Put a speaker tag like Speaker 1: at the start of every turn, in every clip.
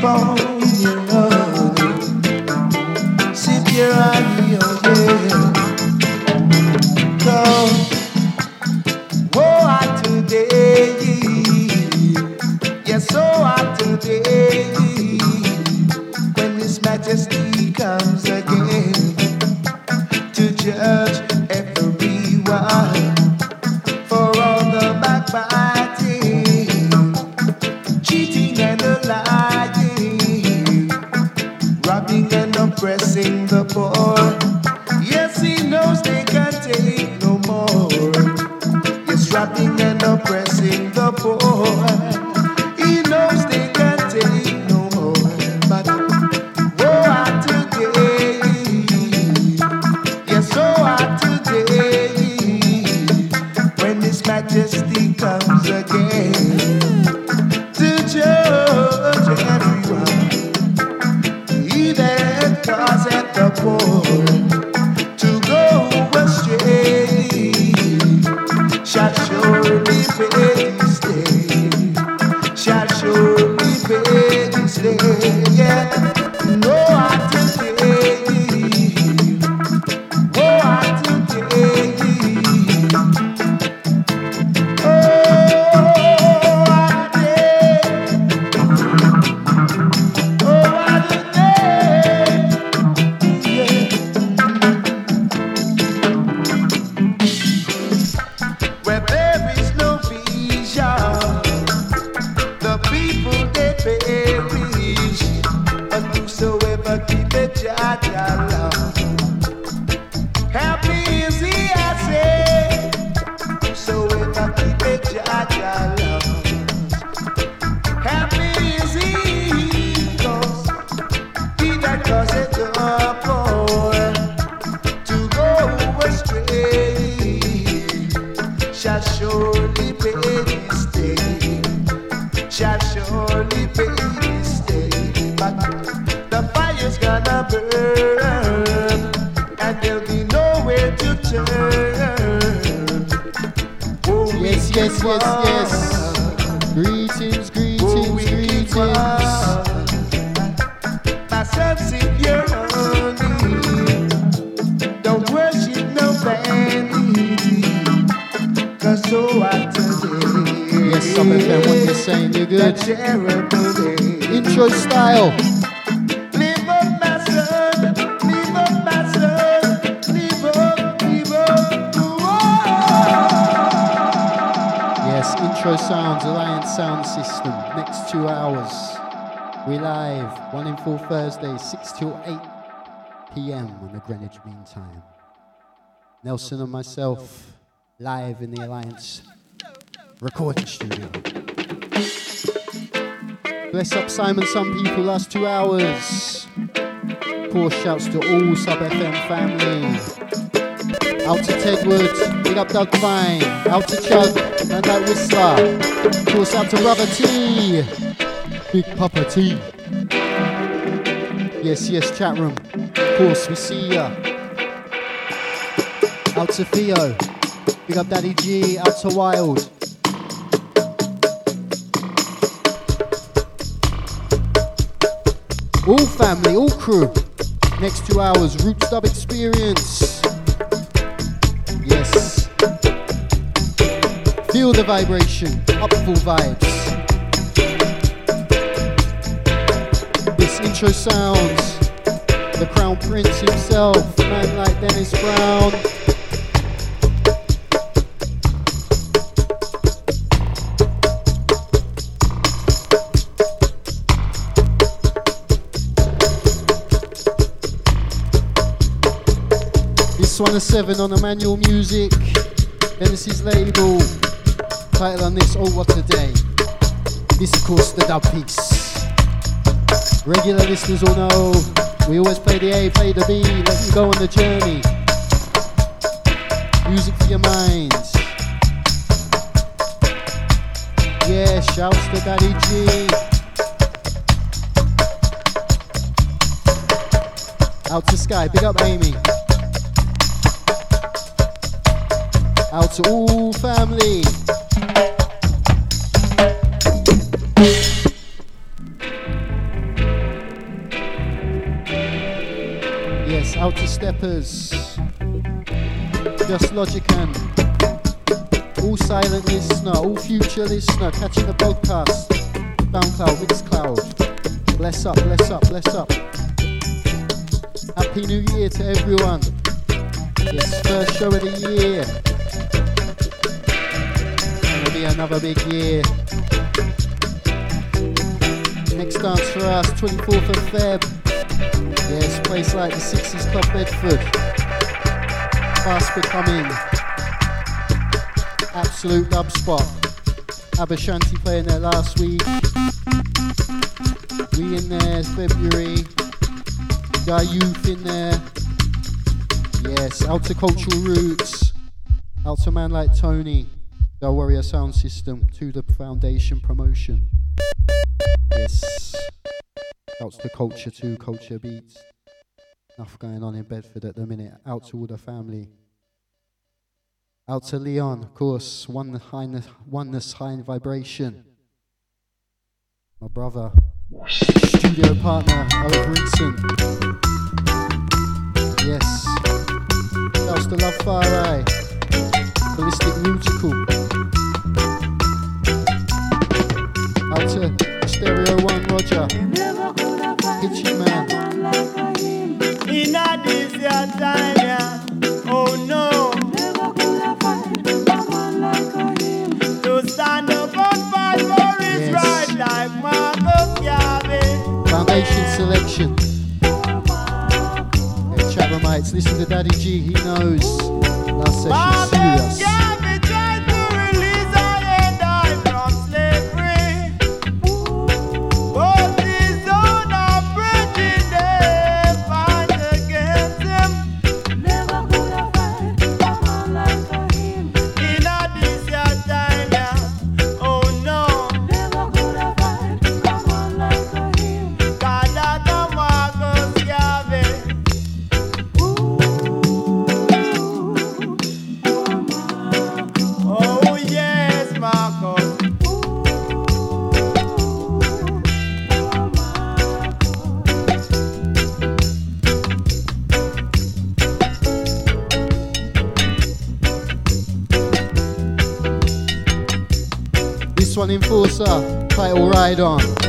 Speaker 1: 6 Time. Nelson and myself live in the Alliance recording studio. Bless up Simon, some people, last two hours. Of course, shouts to all Sub FM family. Out to Ted Tedward, big up Doug Fine. Out to Chug and that Whistler. Of course, out to Brother T. Big Papa T. Yes, yes, chat room. Of course, we see ya. Out to Theo. Big up Daddy G. Out to Wild. All family, all crew. Next two hours, Roots Dub Experience. Yes. Feel the vibration, up full vibes. This intro sounds. The Crown Prince himself, man like Dennis Brown. One is seven on the manual music. Genesis label. Title on this, Oh What a Day. This of course the dub piece. Regular listeners will know we always play the A, play the B, let you go on the journey. Music for your minds. Yeah, shouts to Daddy G. Out to Sky, big up Amy. Out to all family.
Speaker 2: Yes, out to steppers. Just Logican. All silent listener, all future listener, catching the podcast. SoundCloud, Mixcloud. Bless up, bless up, bless up. Happy New Year to everyone. Yes, first show of the year. Be another big year. Next dance for us, 24th of Feb. Yes, place like the 60s Club Bedford. Fast becoming absolute dub spot. Aba Shanti playing there last week. We in there, February. Got youth in there. Yes, out cultural roots. Out man like Tony. The Warrior Sound System to the Foundation promotion. Yes. Out to the culture too, culture beats. Enough going on in Bedford at the minute. Out to all the family. Out to Leon, of course, One highness, oneness high vibration. My brother, studio partner, Oliver Brinson. Yes. Shouts to Love Fire Eye. Ballistic Ruticle. Out to Stereo One Roger. Hitchy Man.
Speaker 3: In a this time. Oh no. Stand up right like
Speaker 2: Selection. Chathamites, listen to Daddy G, he knows. Last session serious. Enforcer, title Ride On.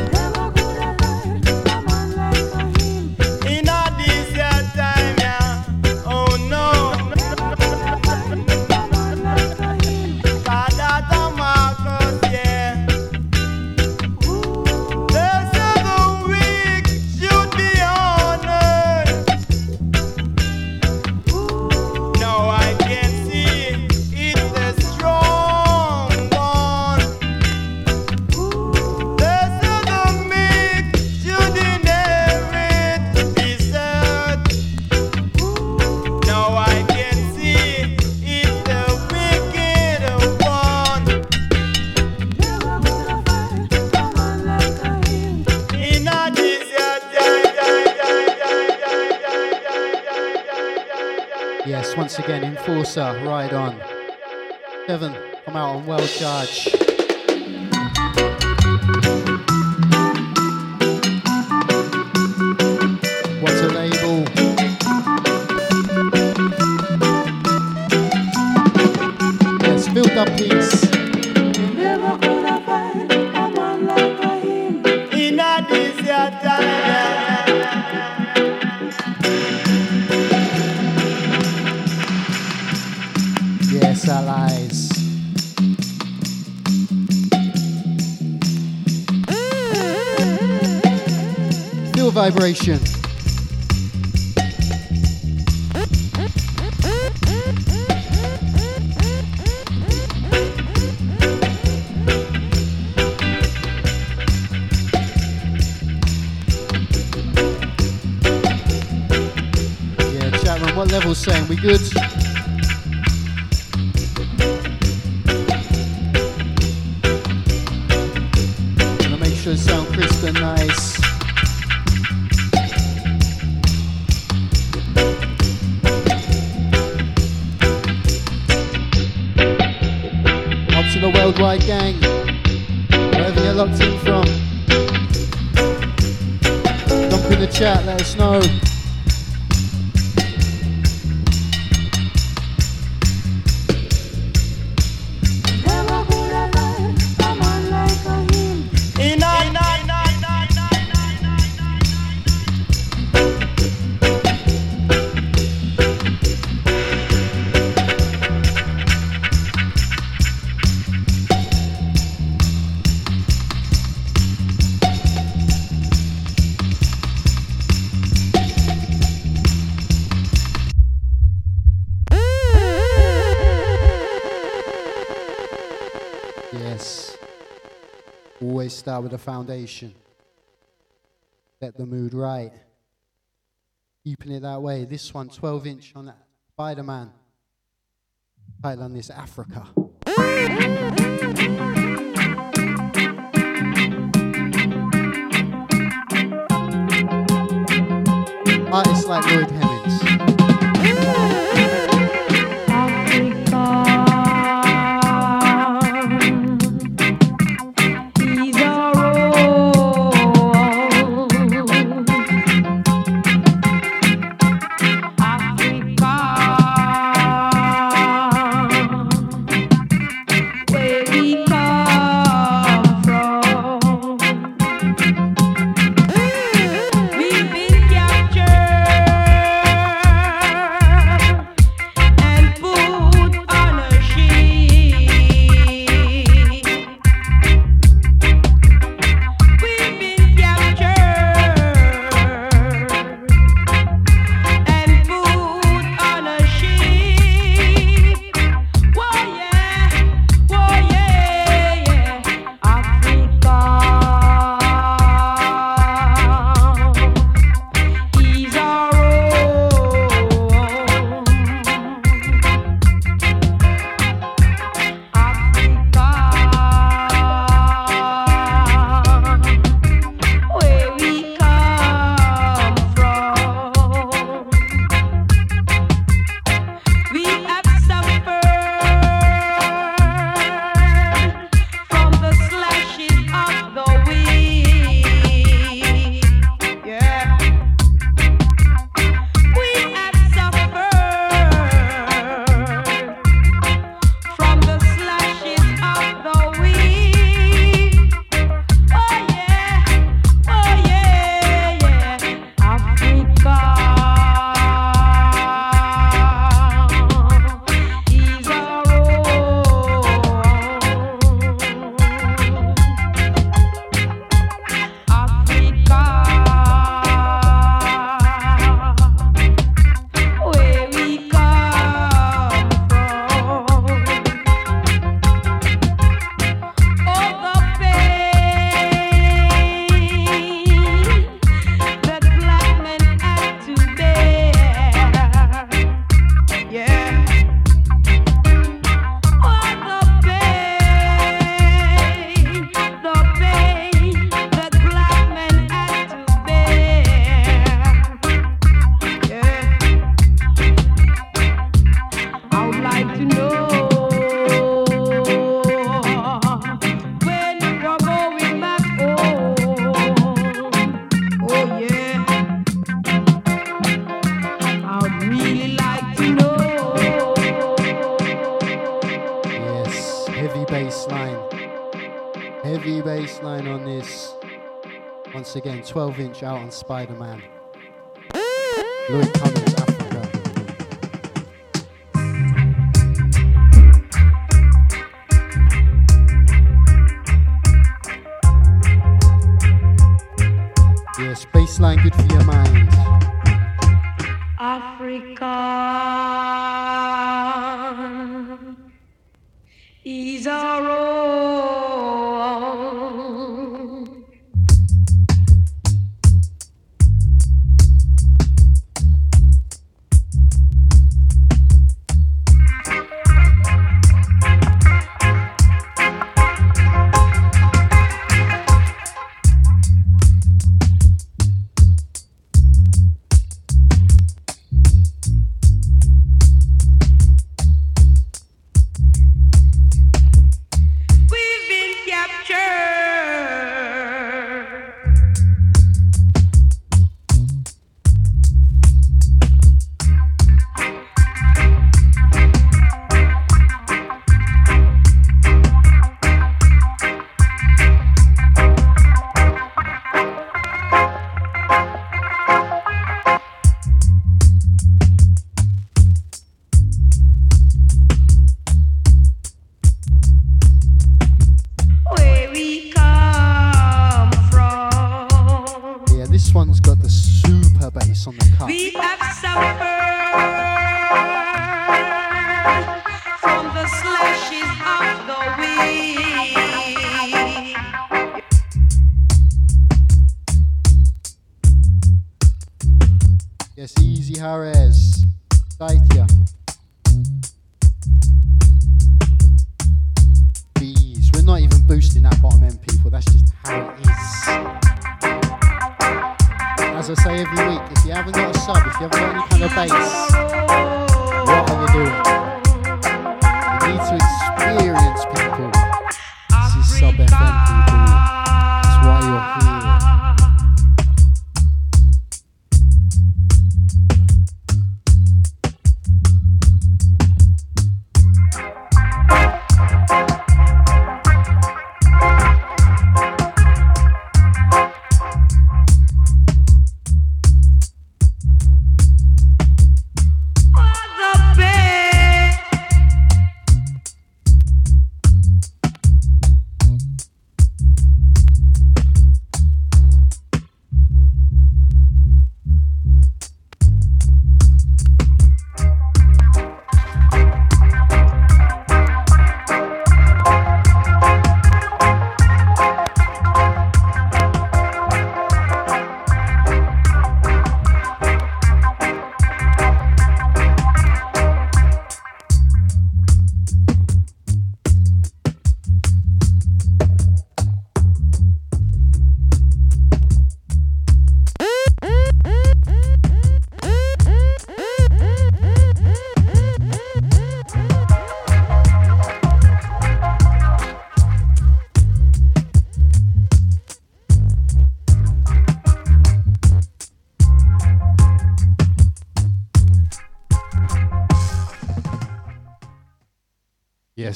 Speaker 4: shot. foundation. Get the mood right. Keeping it that way. This one, 12 inch on Spider Man. Title on this Africa. 12 inch out on Spider Man.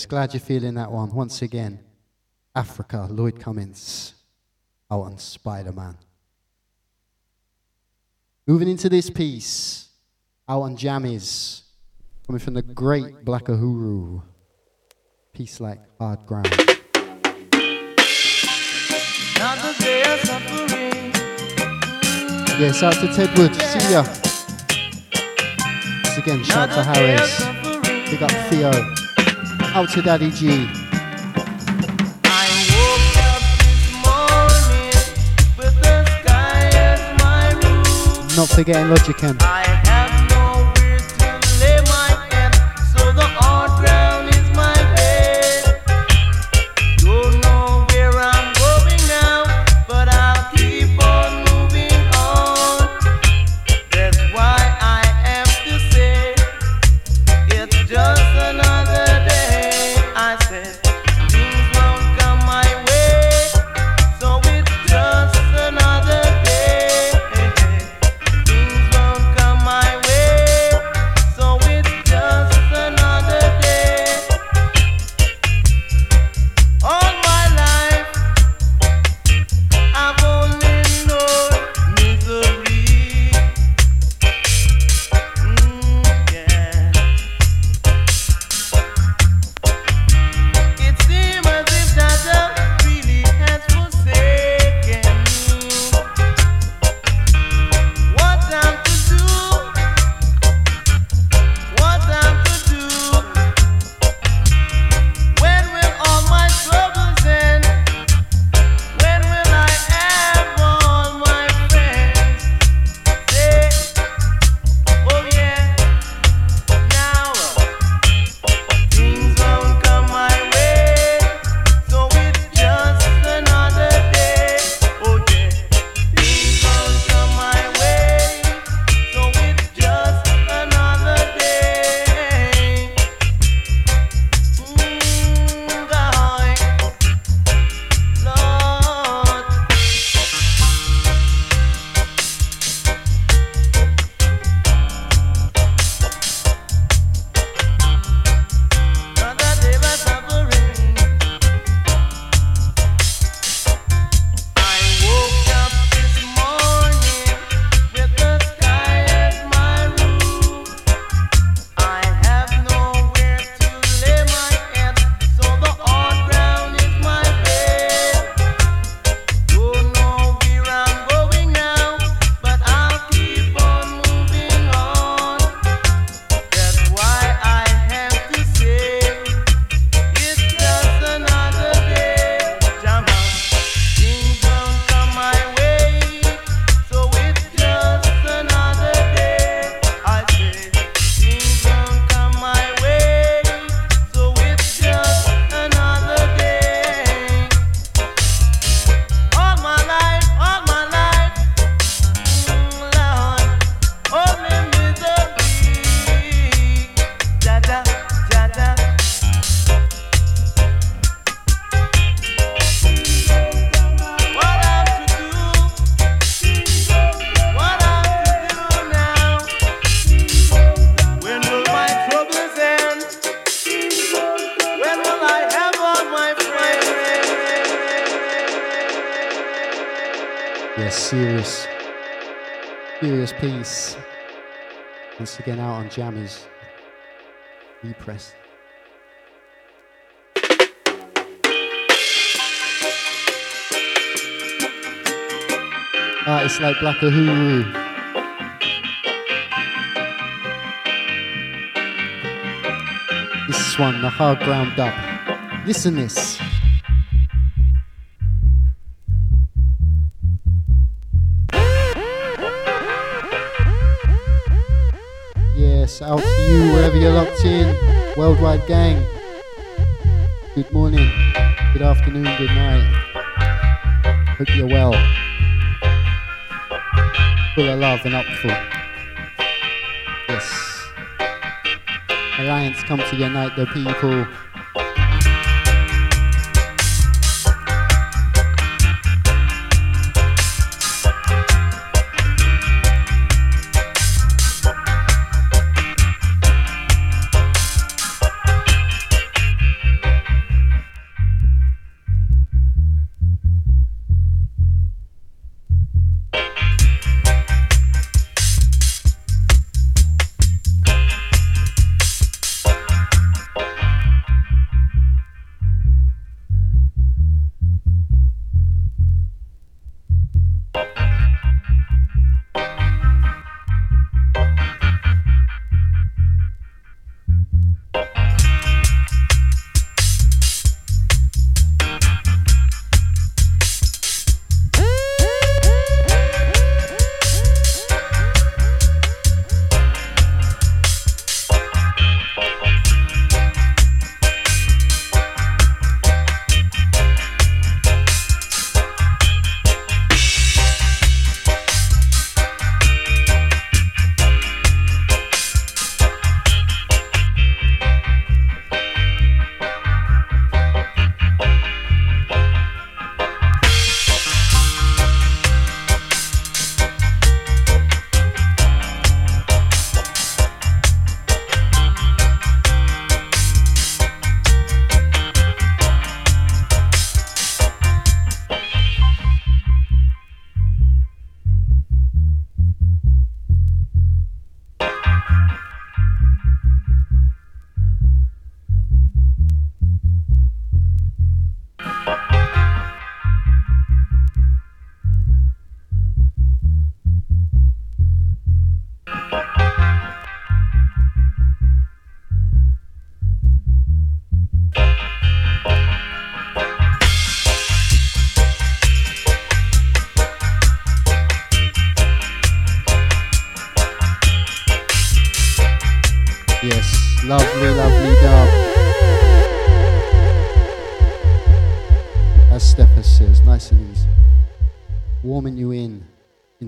Speaker 1: Glad you're feeling that one. Once again, Africa, Lloyd Cummins out on Spider Man. Moving into this piece, out on Jammies, coming from the great Black Uhuru. Piece like hard ground. Yes, out to Ted Wood. See ya. Once again, shout to Harris. Big up Theo. Out to Daddy G. Not forgetting Logicam.
Speaker 2: Jammers. Repress. Artists ah, like Black Uhuru. This one, the hard ground up. Listen this. Gang. Good morning, good afternoon, good night. Hope you're well. Full of love and upful. Yes. Alliance come to unite the people.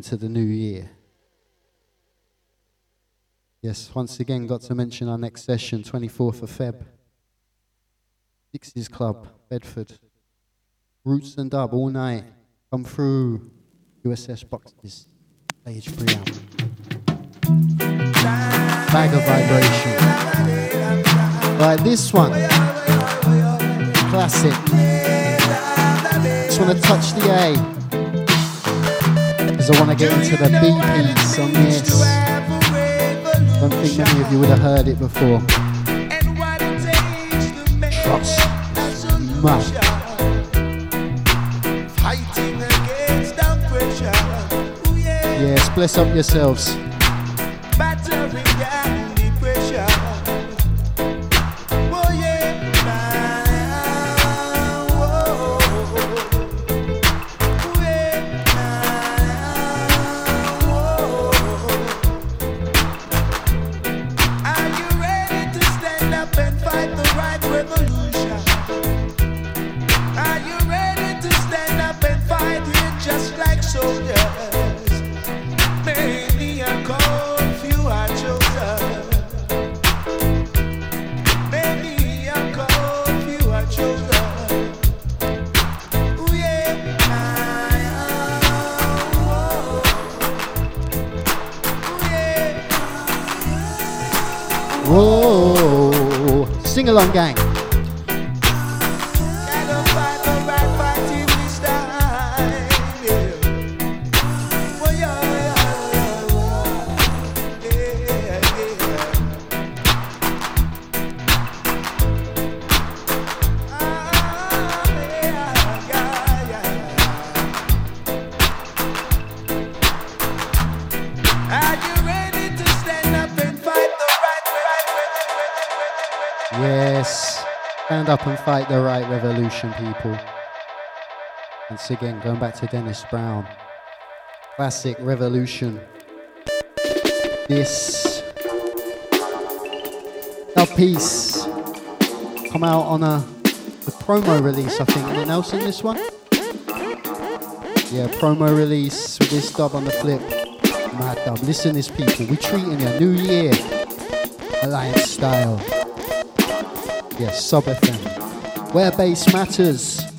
Speaker 2: Into the new year. Yes, once again, got to mention our next session, 24th of Feb. Dixie's Club, Bedford. Roots and dub all night. Come through. USS boxes. Stage free out. Bag of vibration. Like this one. Classic. Just want to touch the A. Because I want to get into the B piece on this. Don't think many of you would have heard it before. Trust. Must.
Speaker 1: Fighting against the pressure. Ooh, yeah.
Speaker 2: Yes, bless up yourselves. Sing along, gang. Stand up and fight the right revolution, people. Once again, going back to Dennis Brown. Classic revolution. This a piece come out on a the promo release, I think. Anything else in this one? Yeah, promo release with this dub on the flip. Mad dub. Listen, this people. We treating a new year. Alliance style. Yes, sub FM. Where bass matters.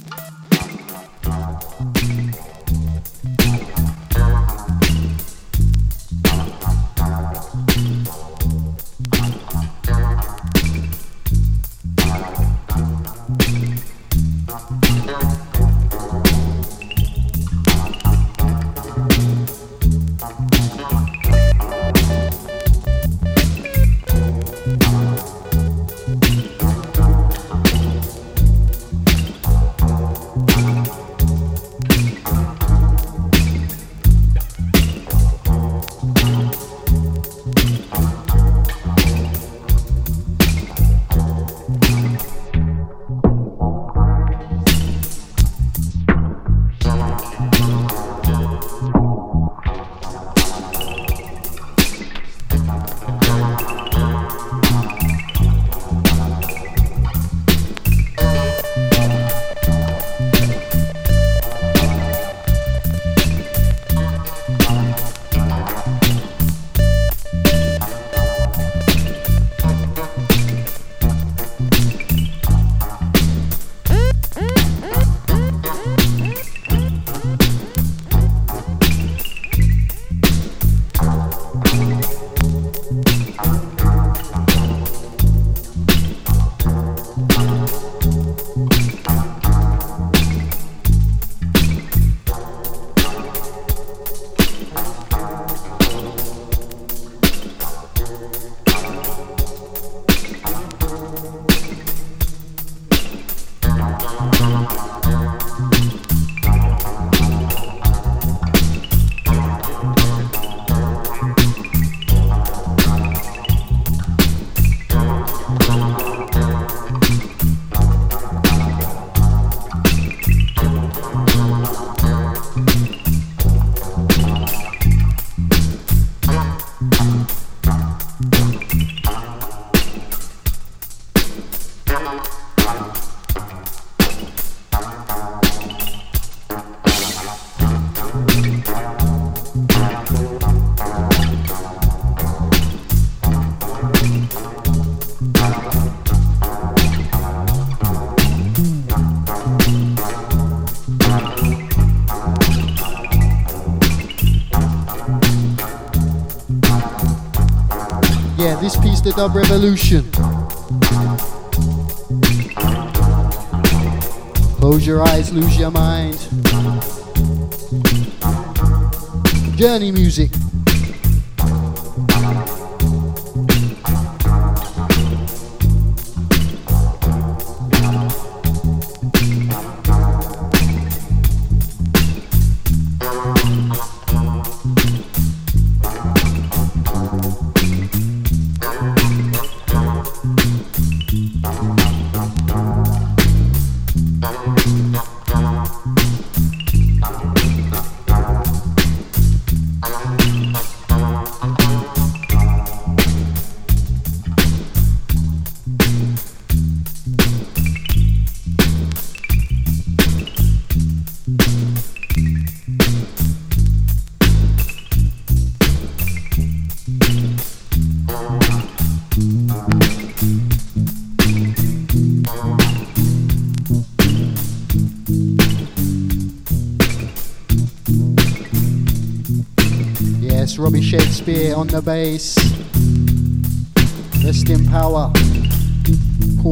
Speaker 2: The dub revolution. Close your eyes, lose your mind. Journey music. On the bass. Rest in power.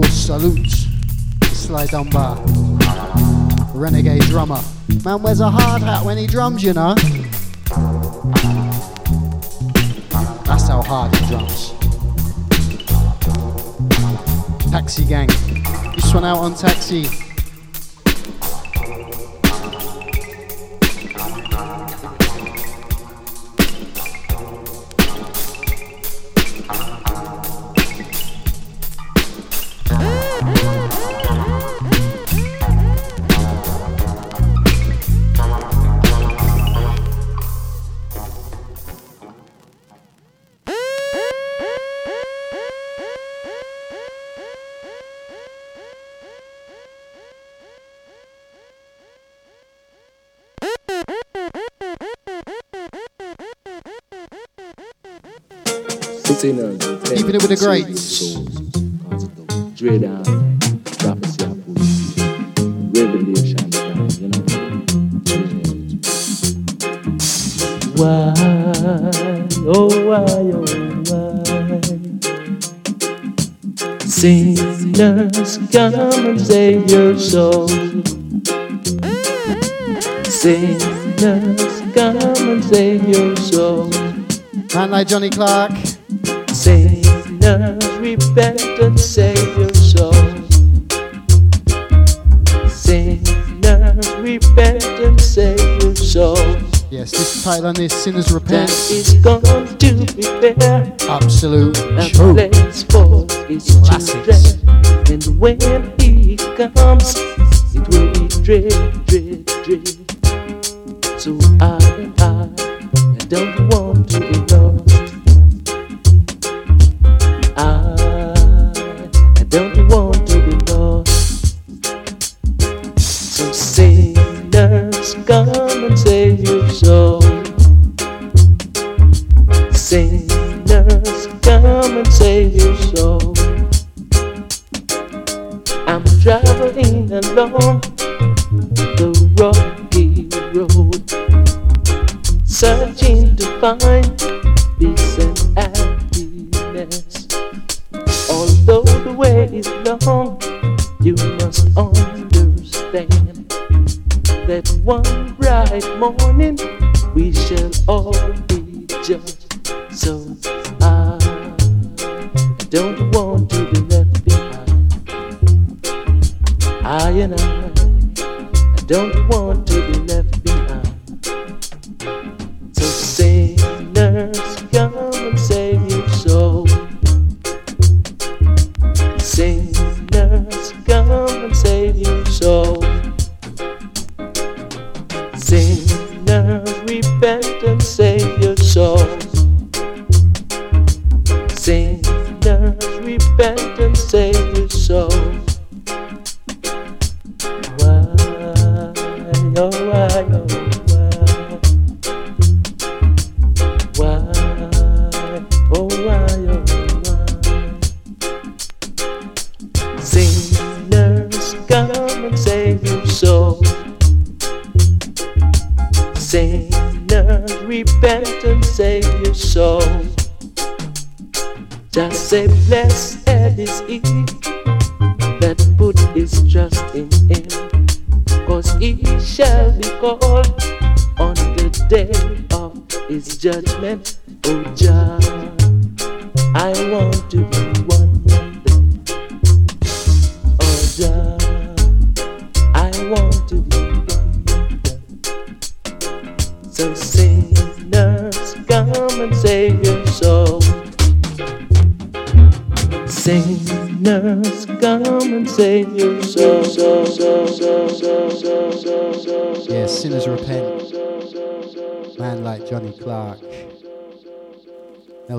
Speaker 2: Salute. Sly Dunbar. Renegade drummer. Man wears a hard hat when he drums, you know. That's how hard he drums. Taxi Gang. This one out on Taxi.
Speaker 5: Put
Speaker 2: Keeping it with the greats.
Speaker 5: Souls, cause of the dread and prophecy of revelation you know. Why, oh why, oh why? Sinners, come and save your soul. Sinners, come and save your soul.
Speaker 2: Man like Johnny Clarke.
Speaker 5: Sinners, repent and save your soul. Sinners, repent and save your soul.
Speaker 2: Yes, this title on this, Sinners Repent.
Speaker 5: is going to prepare
Speaker 2: Absolute
Speaker 5: a
Speaker 2: truth.
Speaker 5: place for his
Speaker 2: Classics.
Speaker 5: children. And when he comes, it will be dread, dread, dread. Traveling along the rocky road, searching to find peace and happiness. Although the way is long, you must understand that one bright morning we shall all be judged.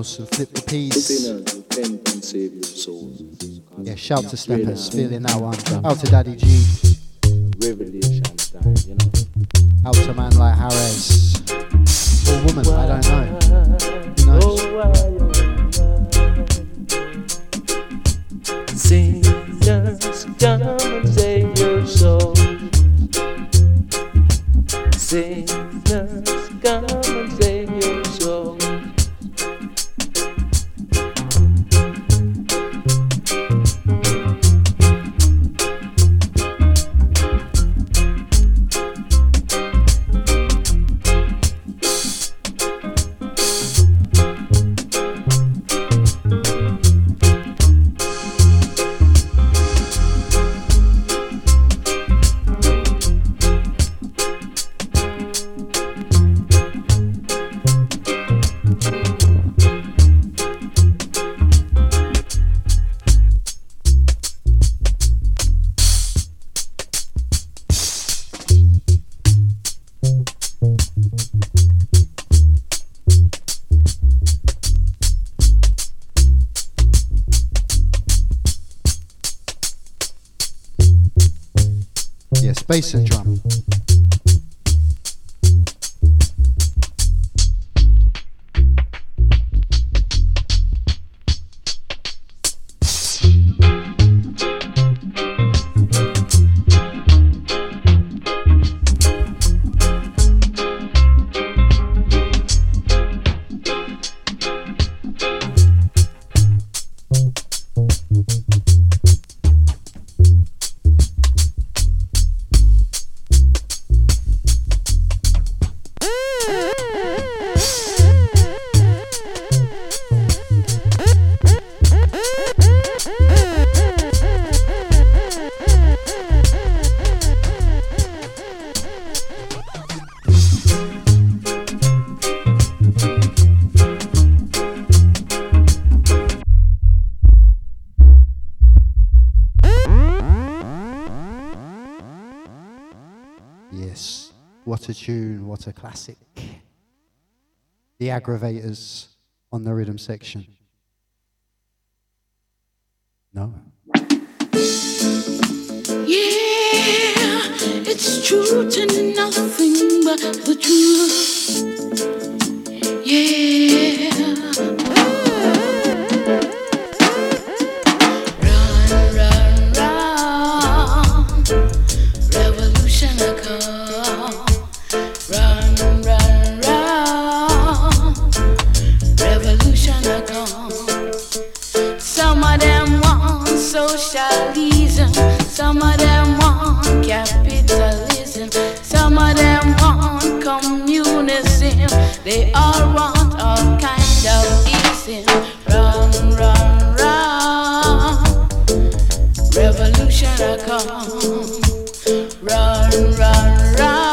Speaker 2: Nelson Flip the piece.
Speaker 5: and.
Speaker 2: Yeah, shout to Steppers, feeling that one. Out to Daddy G. Out to man like Harris. Or woman, I don't know. Who knows?
Speaker 5: Sinners, come and save your soul. Sinners,
Speaker 2: tune, what a classic. The Aggrovators on the rhythm section. No.
Speaker 6: Yeah, it's true to nothing but the truth. Yeah. Socialism, some of them want capitalism, some of them want communism. They all want all kind of ism. Run, run, run. Revolution a come. Run, run, run.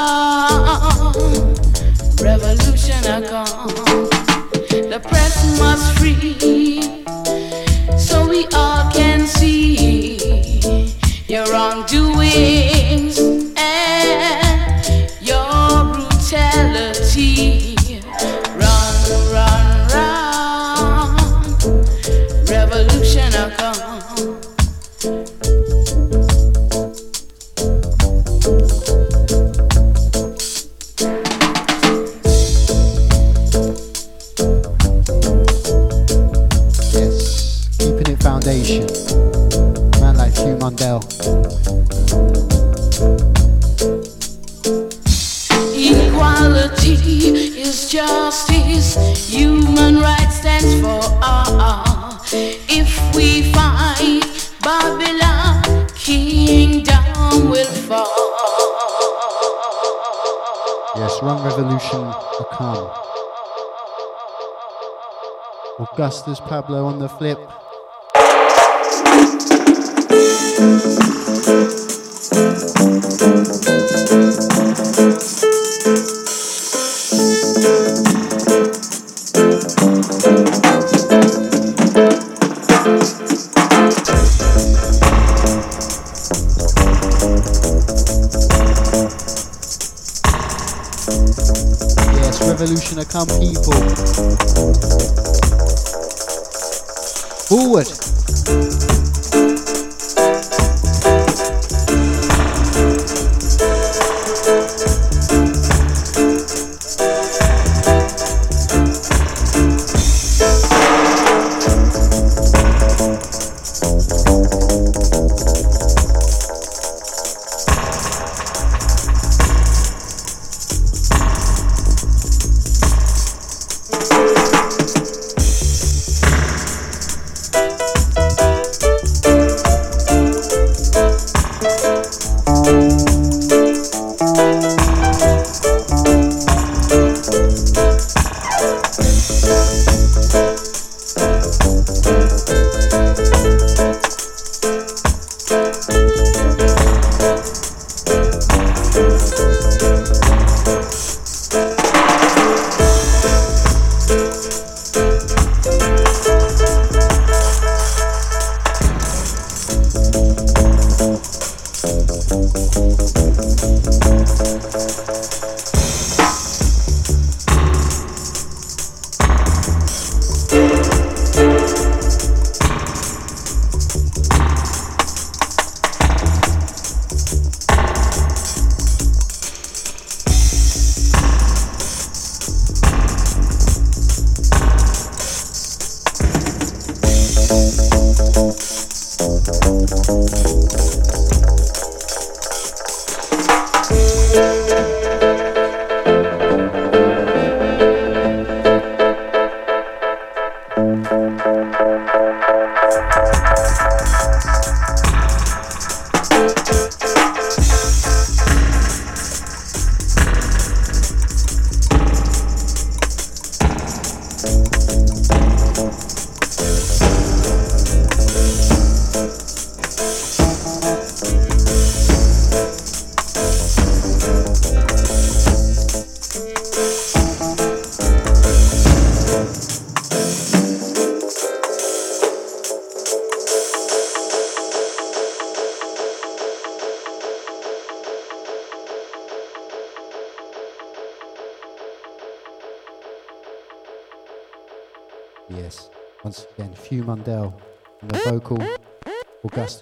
Speaker 6: Revolution a come. The press must free your wrongdoings
Speaker 2: Mundell.
Speaker 6: Equality is justice. Human rights stands for all. If we fight Babylon, kingdom will fall.
Speaker 2: Yes, Run Revolution will come. Augustus Pablo on the flip. Yes, revolution will come, people. Forward.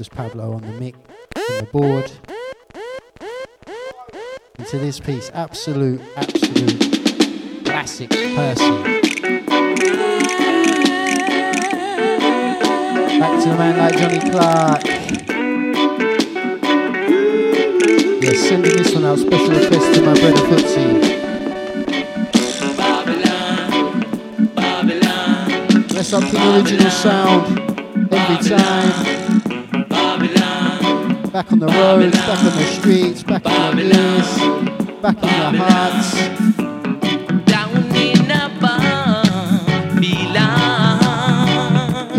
Speaker 3: Pablo on the mic, on the board. Into this piece, absolute, absolute classic person. Back to the man like Johnny Clarke. Yeah, sending this one out, special request to my brother Footsie. Up King Original Sound every time. Back on the roads, back on the streets, back in your ears, back in your hearts.
Speaker 2: Down in a Babylon,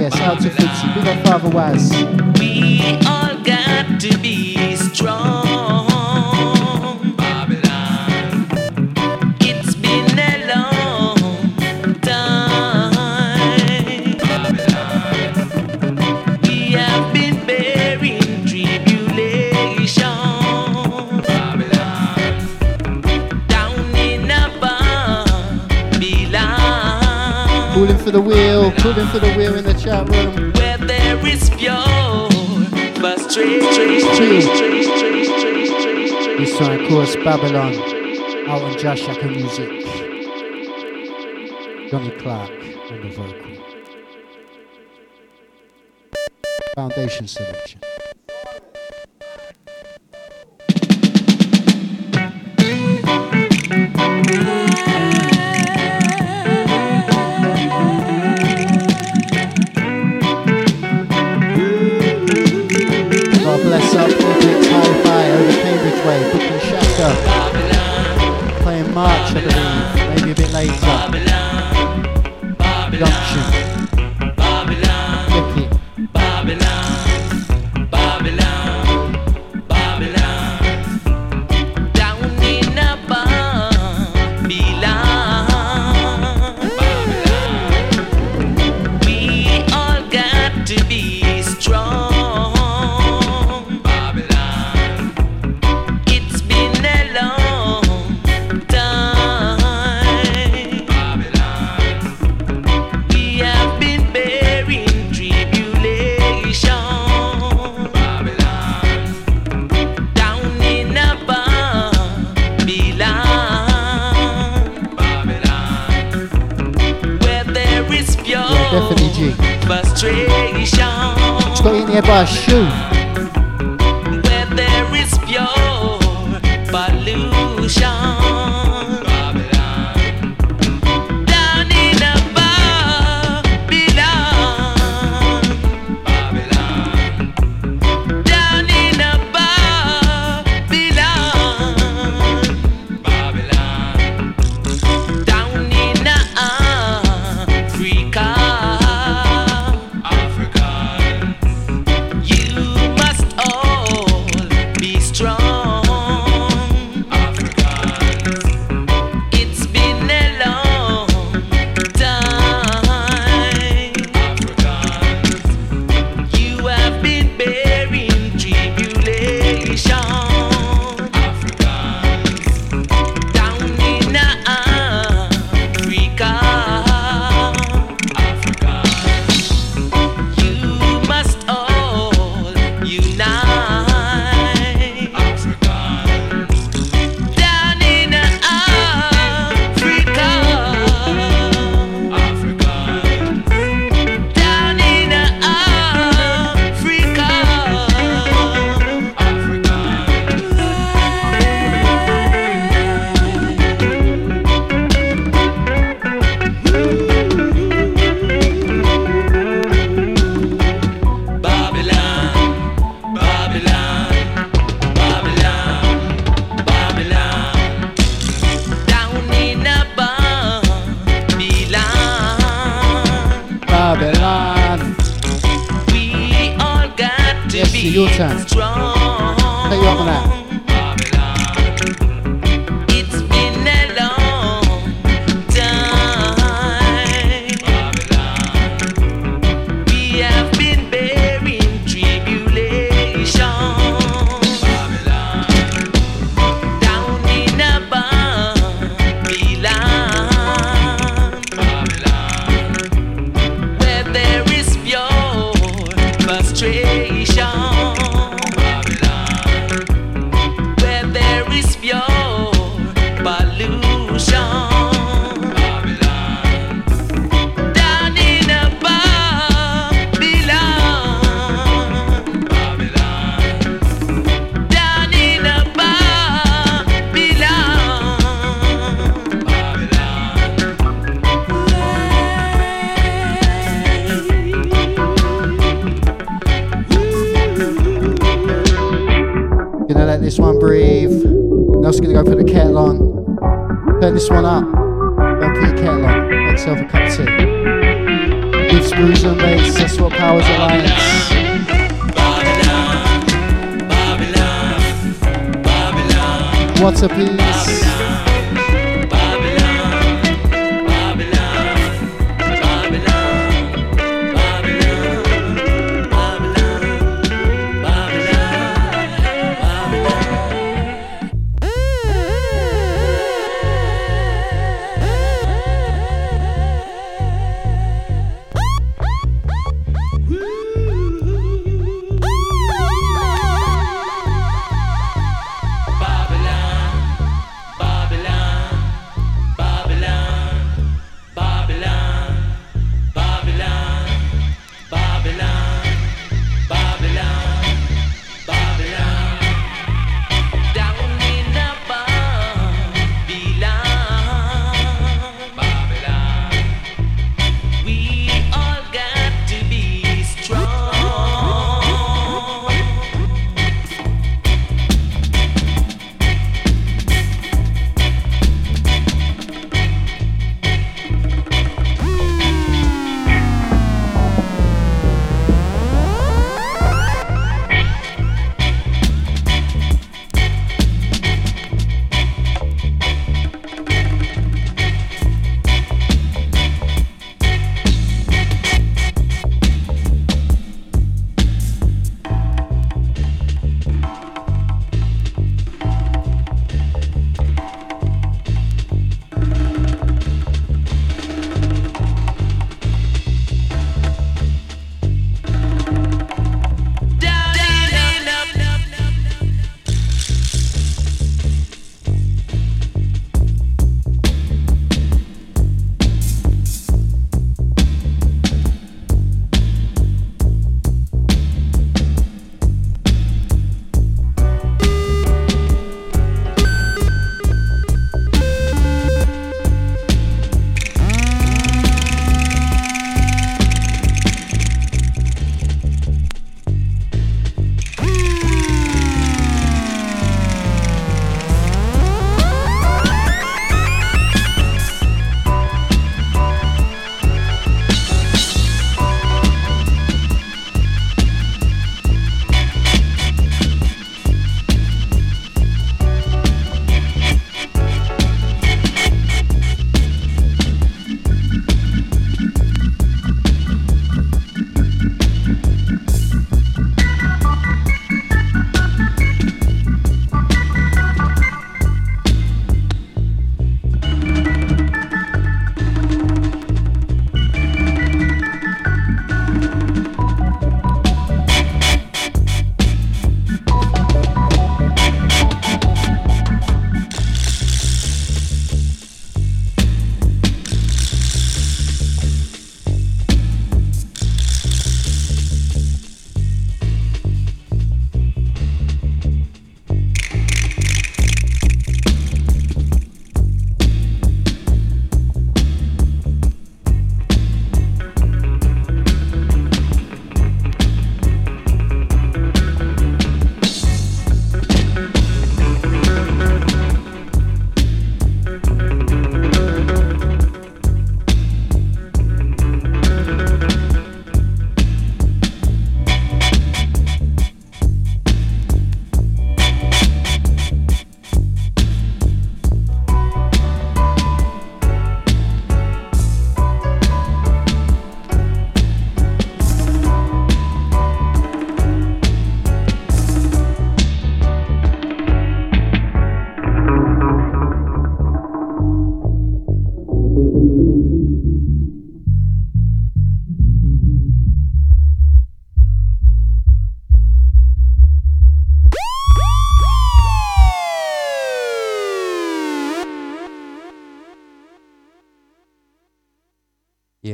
Speaker 3: Yes, out to Footsie. Big up Father Waz.
Speaker 2: we all got to be strong.
Speaker 3: Pulling for the wheel in the chat room.
Speaker 2: where there is pure frustration.
Speaker 3: This time, of course, Babylon, out on Jah Shaka Music. Johnny Clarke on the vocal. Foundation selection. Turn this one up. Don't put your kettle on. Make yourself a cup of tea. With screws and bass, that's what Powers Alliance. What's a piece?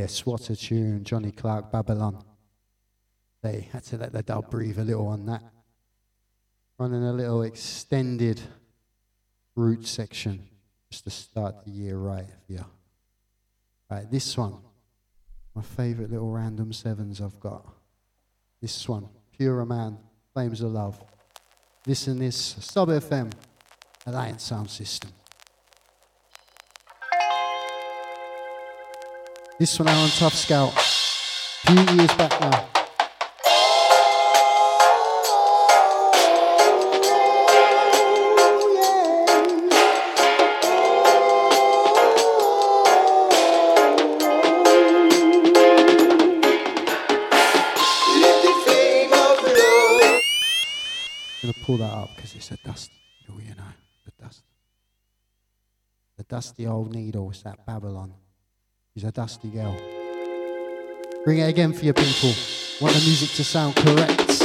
Speaker 7: Yes, what a tune. Johnny Clarke, Babylon. They had to let the dub breathe a little on that. Running a little extended root section just to start the year right you. Right, this one, my favourite little random sevens I've got. This one, Pure Man, Flames of Love. Listen this, Sub FM, Alliance Sound System. This one on Tough Scout. Few years back now. Pull that up because it's a dust you know, the dust. The dusty old needle, it's that Babylon. She's a dusty girl. Bring it again for your people. Want the music to sound correct.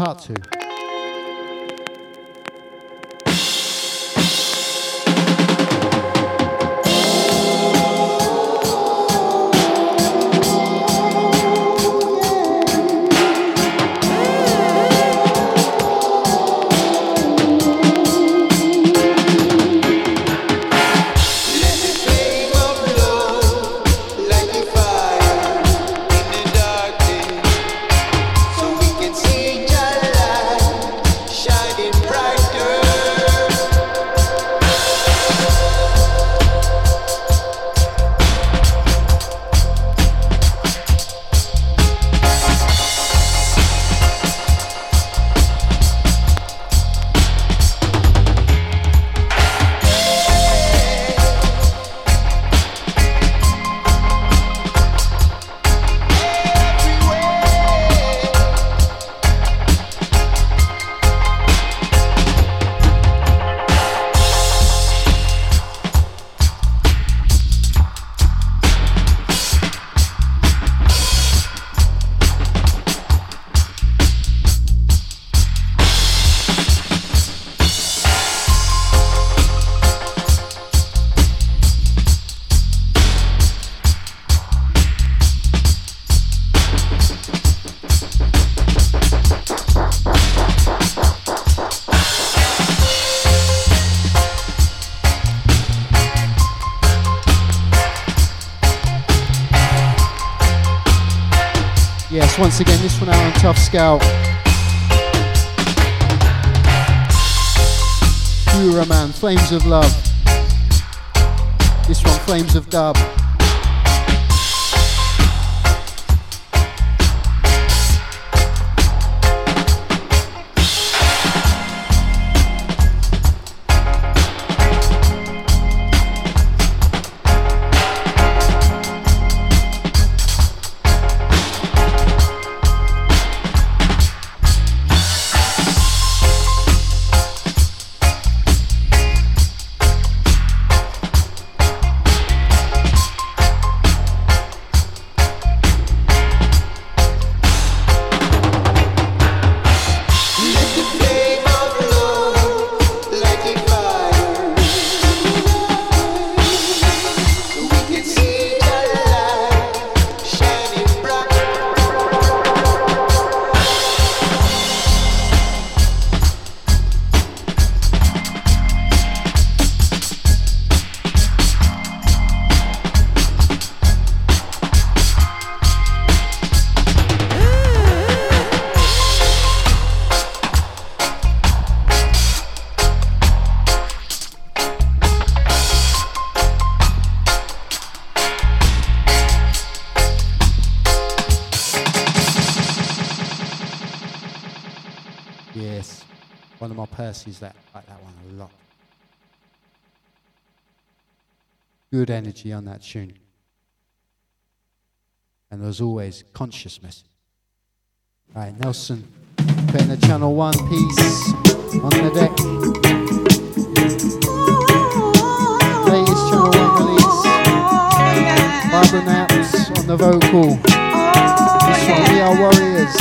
Speaker 7: Part two.
Speaker 2: Pura Man, Flames of Love. This one, Flames of Dub. Percy's that like that one a lot. Good energy on that tune. And there's always consciousness. Right, Nelson, putting the channel one piece on the deck. Latest channel one release. Barbara Naps on the vocal. This one, we are warriors.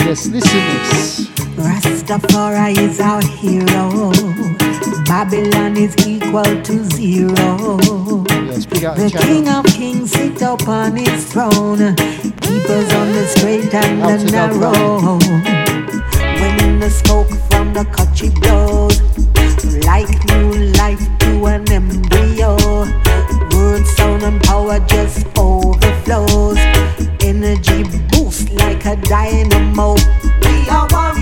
Speaker 2: Yes, listen this.
Speaker 8: Rastafari is our hero. Babylon is equal to zero.
Speaker 2: Yes, big out the.
Speaker 8: King of Kings sit upon his throne. Keep us on the straight and the narrow. When the smoke from the country blows, like new life to an embryo. Word, sound, and power just overflows. Energy boost like a dynamo. We are warriors,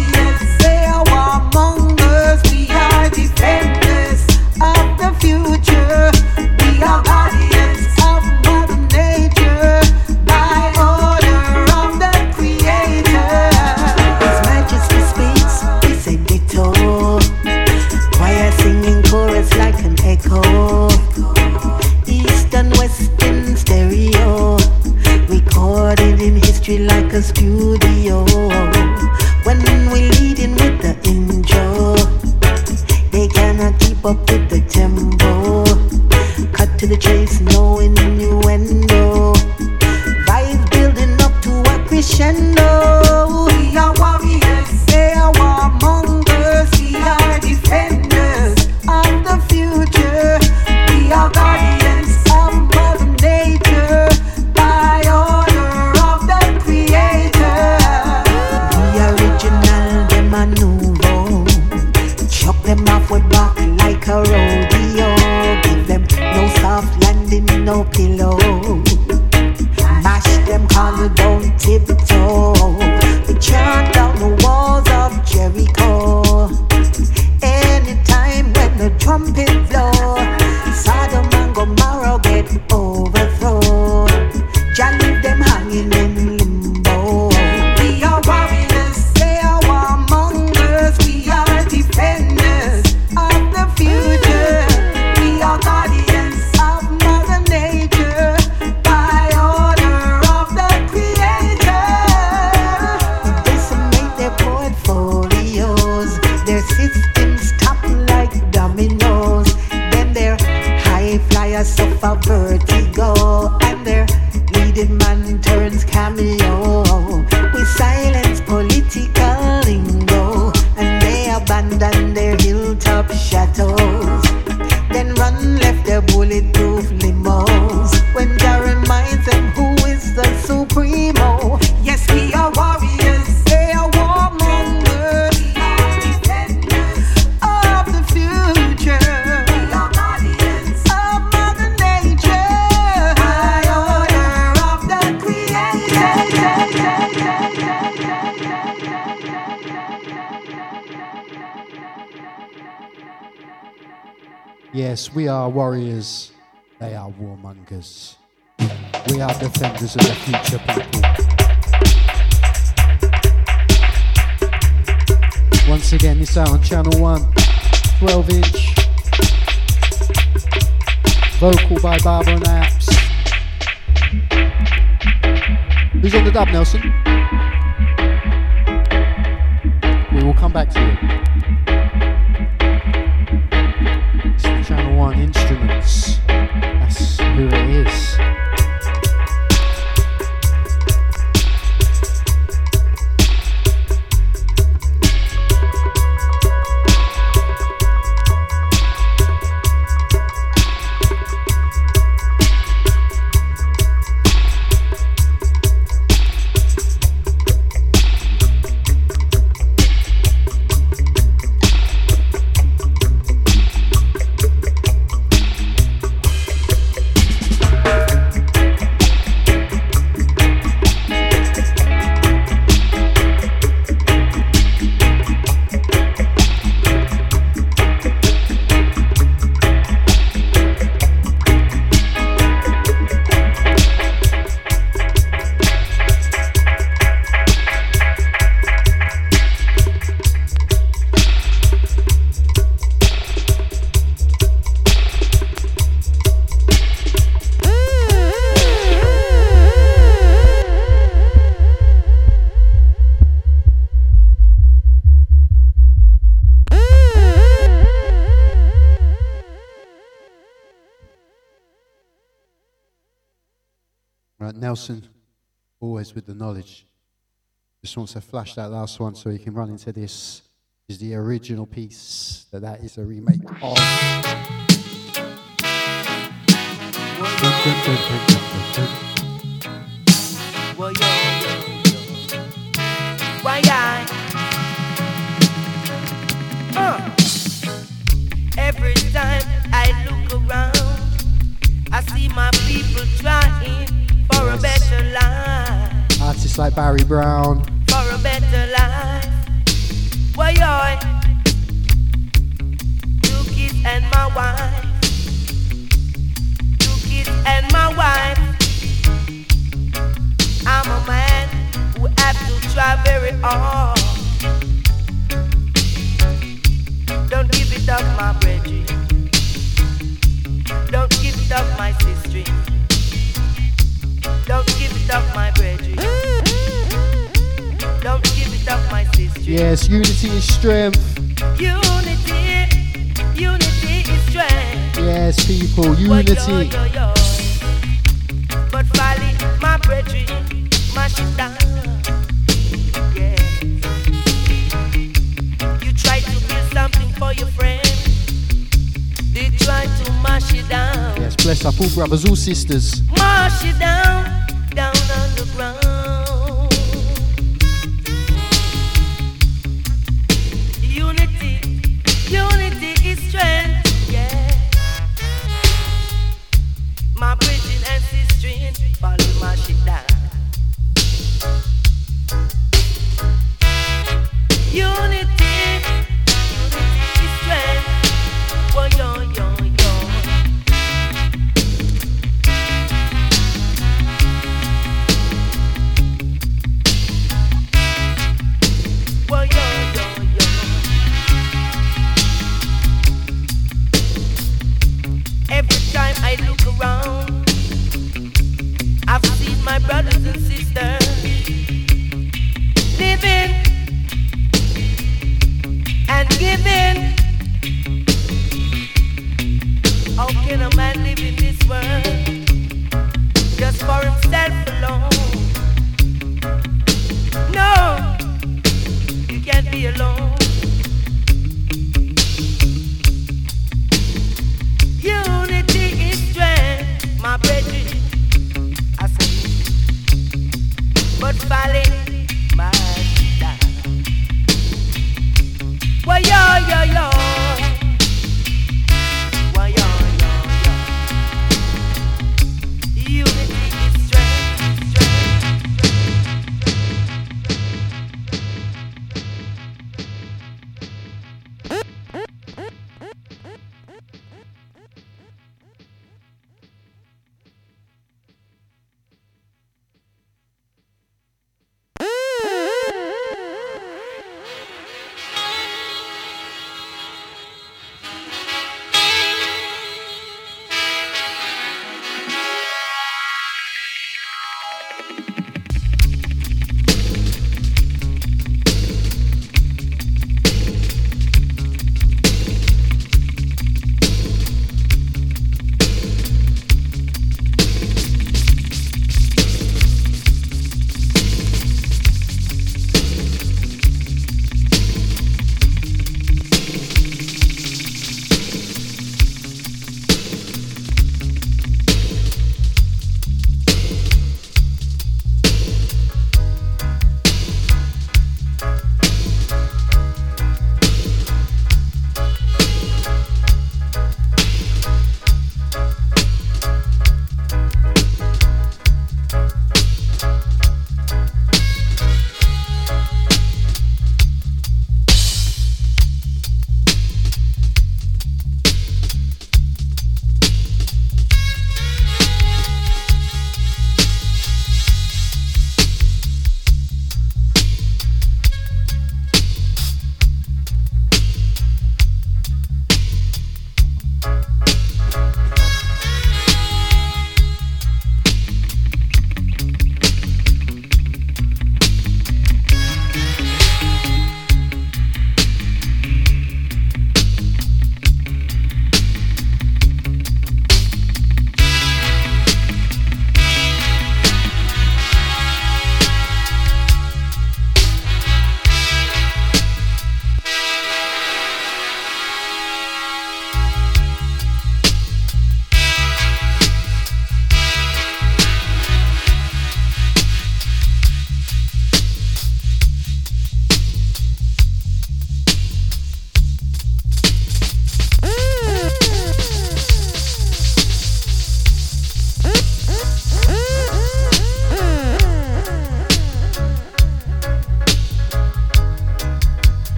Speaker 8: warmongers. We are defenders of the future,
Speaker 2: people. Once again, this out on Channel 1, 12 inch. Vocal by Barbara Naps. Who's on the dub, Nelson? We will come back to you. Always with the knowledge. Just wants to flash that last one so he can run into this. Is the original piece that that is a remake of.
Speaker 1: Why I? Uh. Every time I look around, I see my people trying for a better life,
Speaker 2: Artists like Barry Brown,
Speaker 1: for a better life. Why? Two kids and my wife, two kids and my wife. I'm a man who have to try very hard. Don't give it up, my.
Speaker 2: Yes, Unity is strength.
Speaker 1: Unity, unity is strength.
Speaker 2: Yes, people,
Speaker 1: Well, yo,
Speaker 2: unity.
Speaker 1: yo, yo. But folly, my brethren, mash it down. Yeah. You try to build something for your friend. They try to mash it down.
Speaker 2: Yes, bless up all brothers, all sisters.
Speaker 1: Mash it down, down underground. Unity,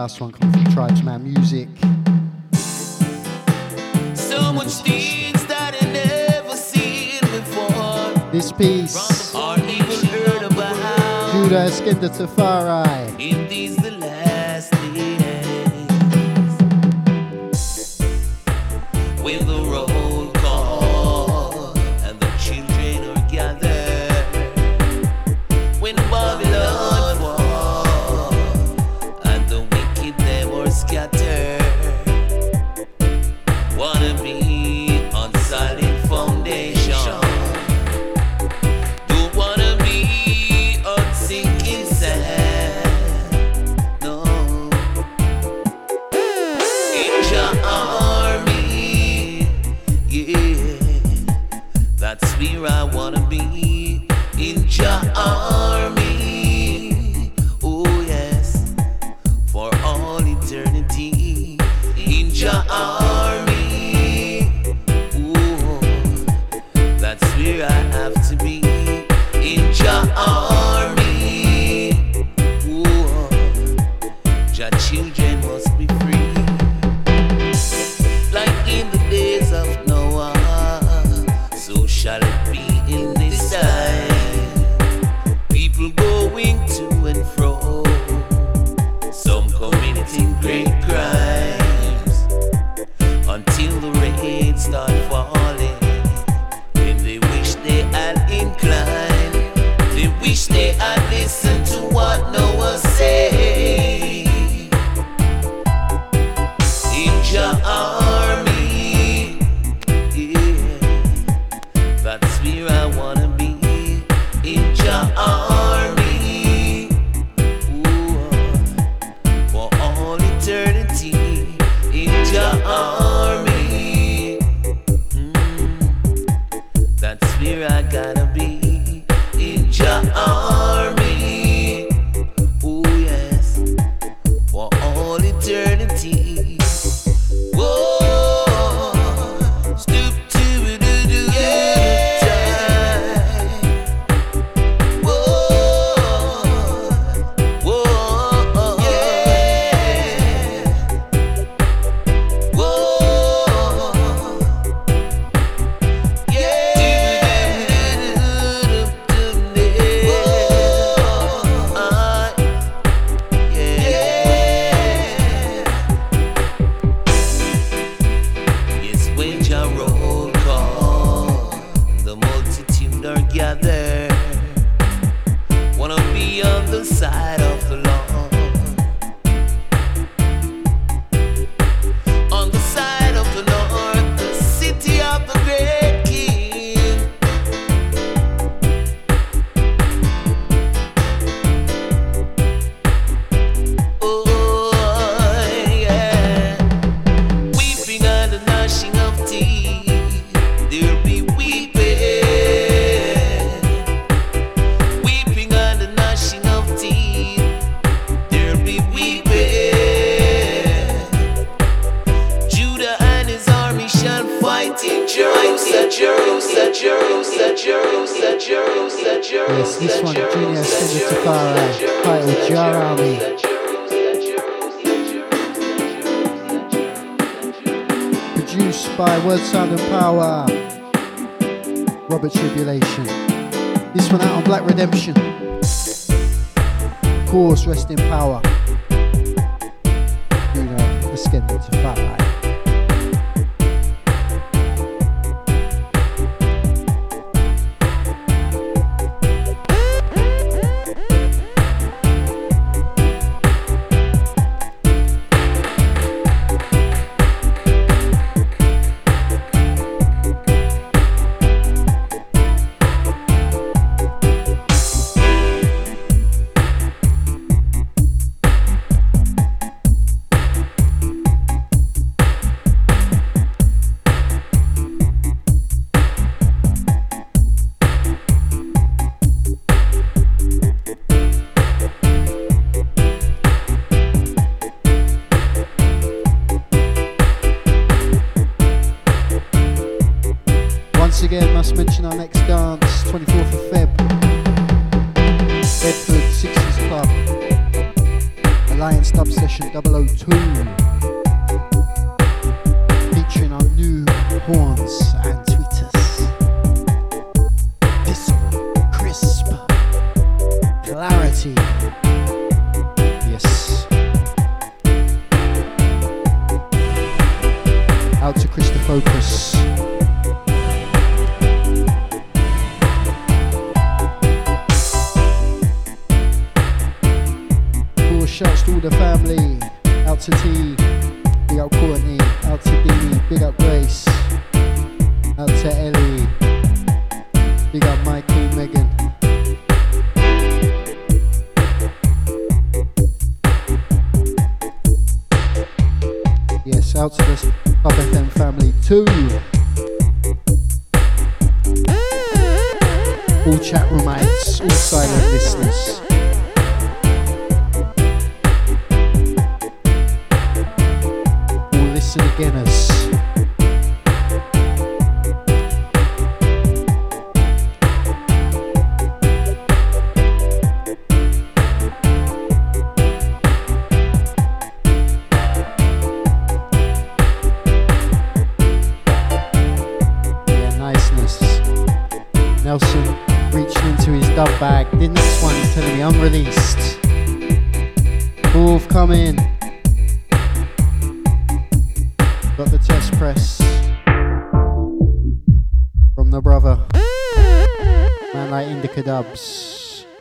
Speaker 2: last one coming from Tribesman Music.
Speaker 3: So much things that I never seen before.
Speaker 2: This piece.
Speaker 3: Judas the
Speaker 9: Tafar.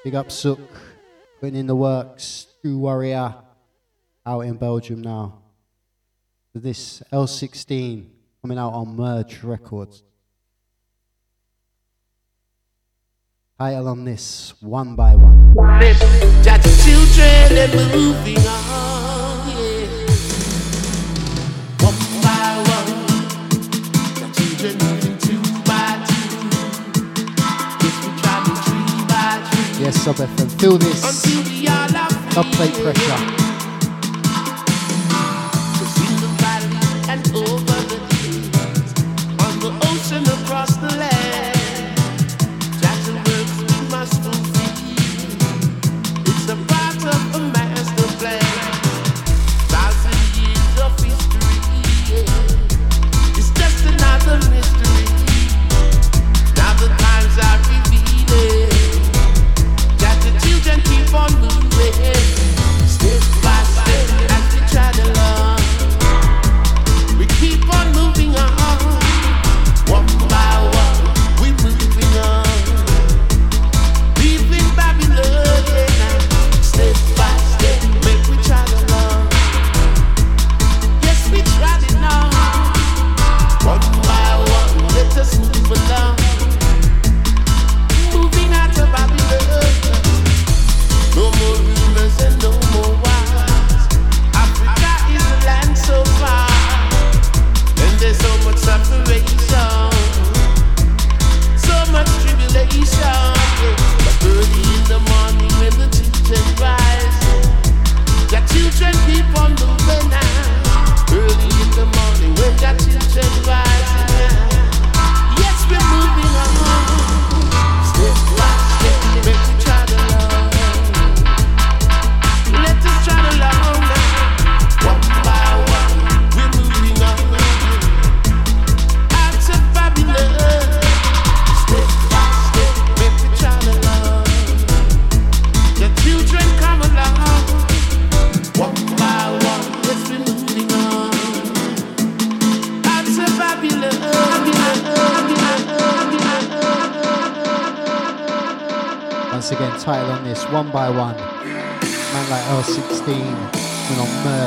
Speaker 9: Big up Sook. Putting in the works. True Warrior. Out in Belgium now. for this L16 coming out on Merge Records. Title on this, one by one.
Speaker 2: Children and moving on.
Speaker 9: Sub FM. Feel this. Don't pressure.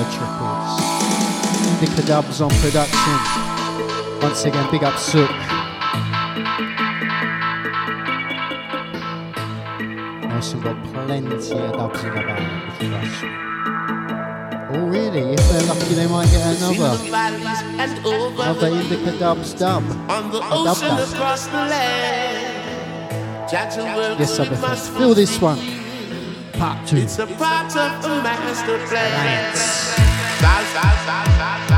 Speaker 9: Church Records. Dubs on production. Once again, big up Sook. Also got plenty of dubs in the band, Oh really? If they're lucky, they might get another. Another Indica Dubs dub.
Speaker 2: On the ocean
Speaker 9: dub
Speaker 2: across the land.
Speaker 9: Yes, I'll Feel this one. Part two.
Speaker 2: It's a part of master plan
Speaker 9: sal.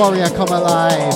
Speaker 2: Warrior come alive.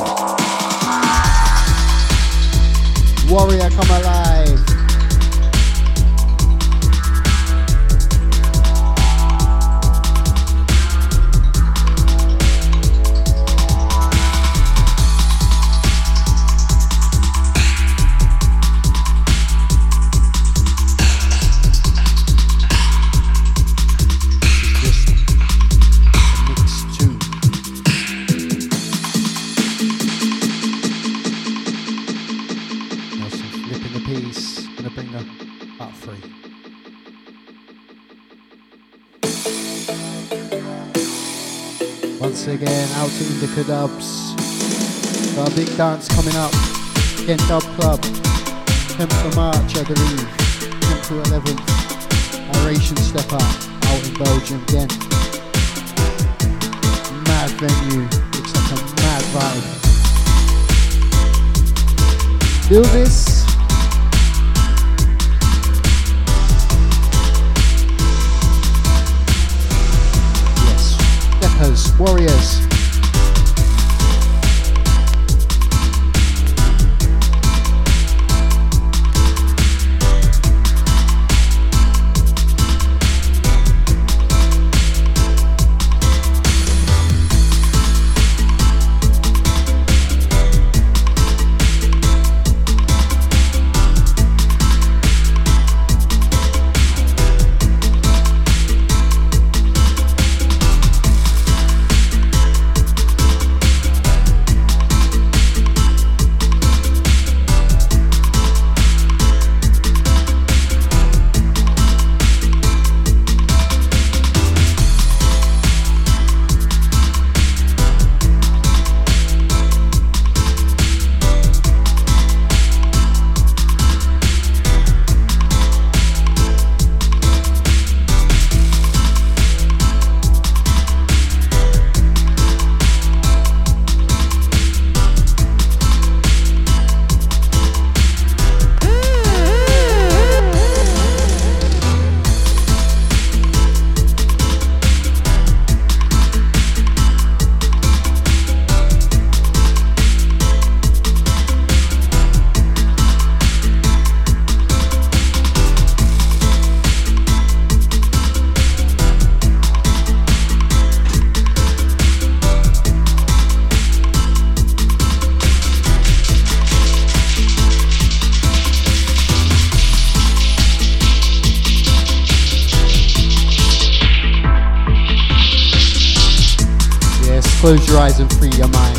Speaker 2: Close your eyes and free your mind.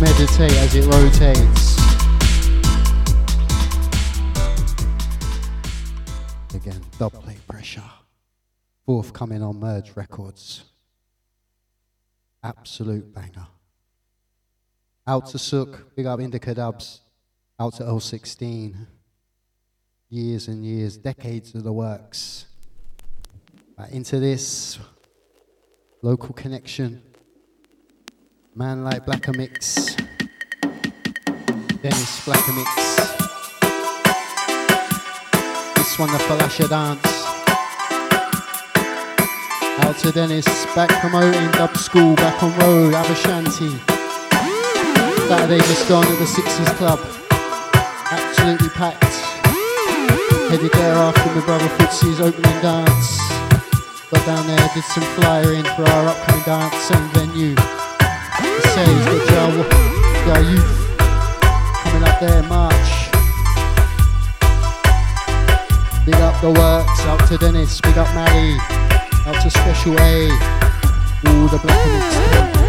Speaker 2: Meditate as it rotates. Again, double play pressure. Forthcoming on Merge Records. Absolute banger. Out to Sook, big up Indica Dubs. Out to L16 years and years, decades of the works. Uh, into this local connection, man like Blacker Mix, Dennis Blacker Mix. This one, the Falasha dance. Out to Dennis, back promoting Dub School, back on road, Aba Shanti. Saturday just gone at the Sixers Club. Absolutely packed. Headed there after my brother Footsy's opening dance. Got down there, did some flyering for our upcoming dance, same venue. The Say's got our youth coming up there in March. Big up the works, out to Dennis, big up Mally, out to Special A, all the Black and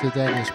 Speaker 2: shouts to Dennis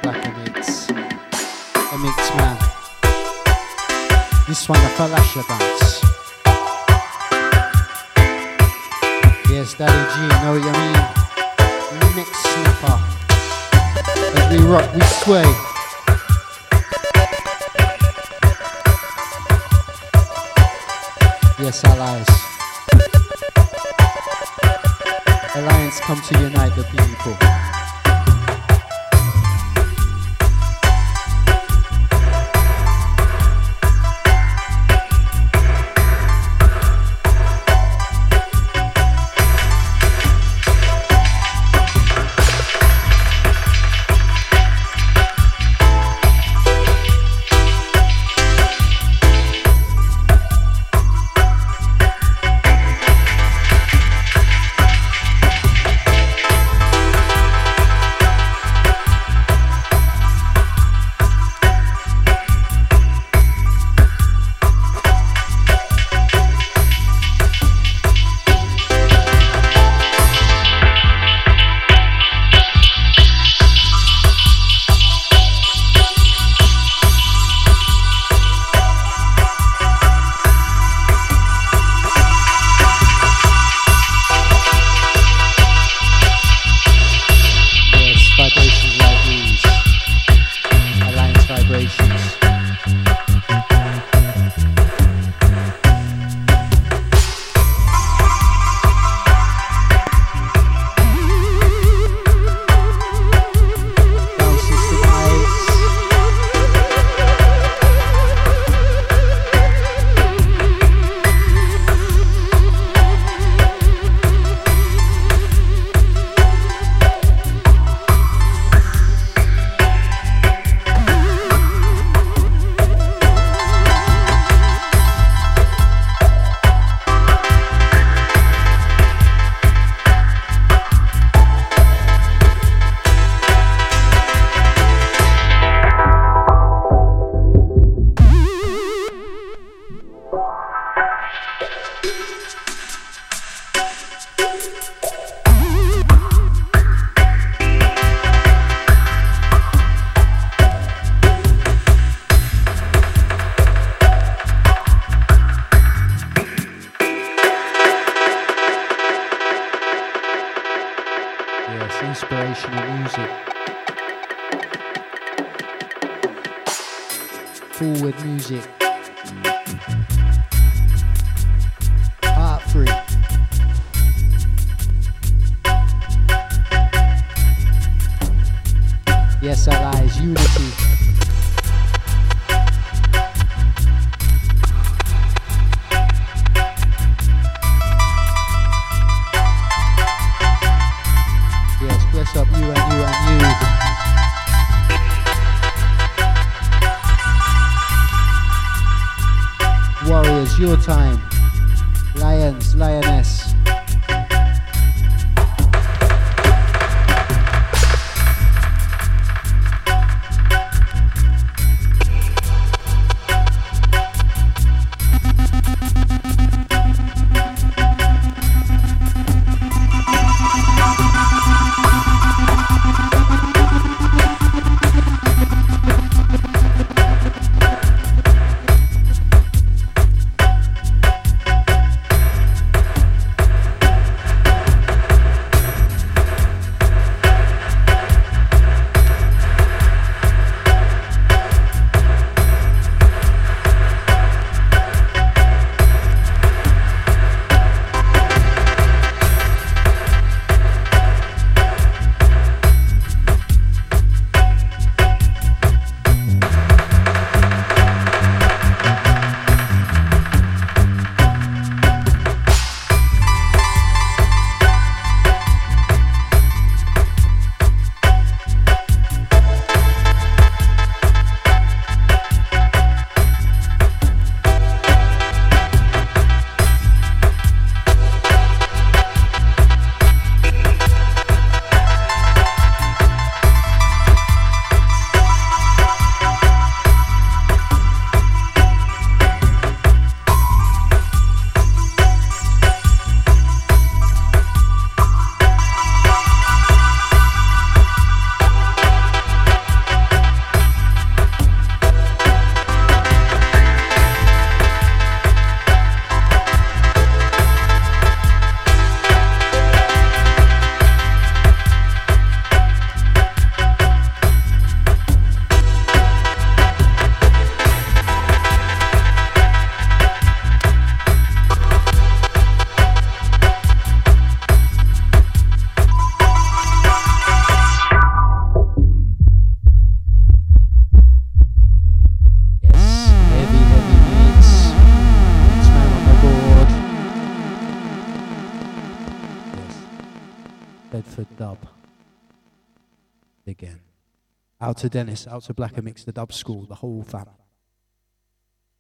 Speaker 2: to Dennis, out to Black and Mix, the dub school, the whole fam.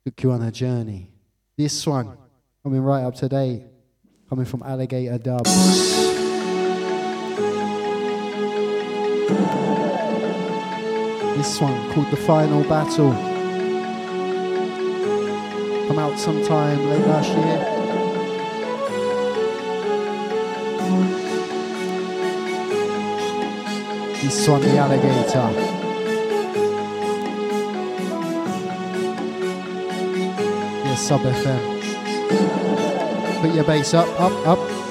Speaker 2: Took you on a journey. This one, coming right up today, coming from Alligator Dubs. This one called The Final Battle. Come out sometime late last year. This one, The Alligator. Sub FM. Put your bass up, up, up.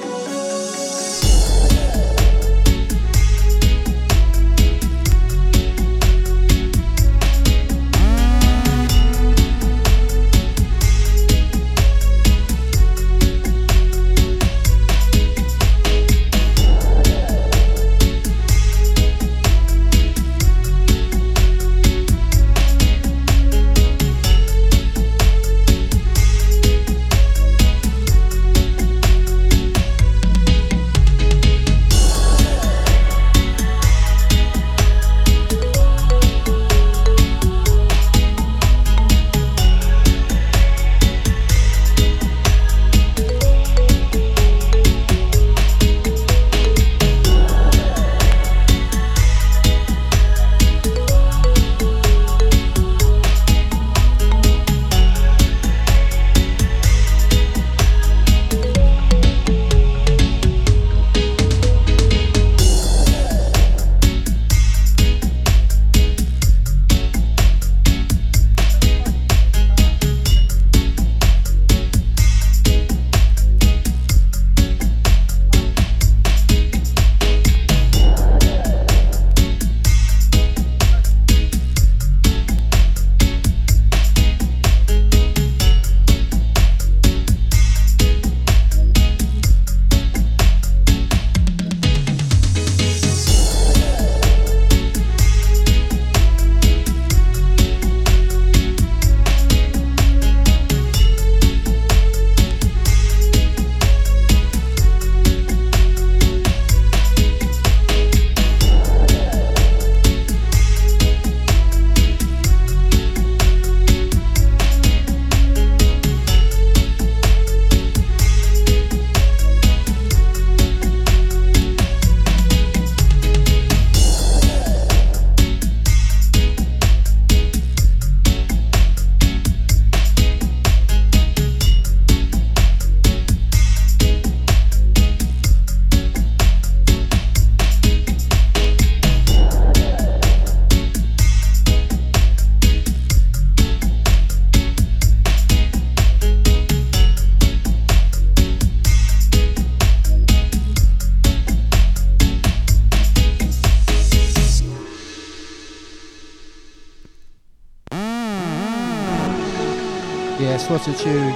Speaker 2: Yes, what a tune.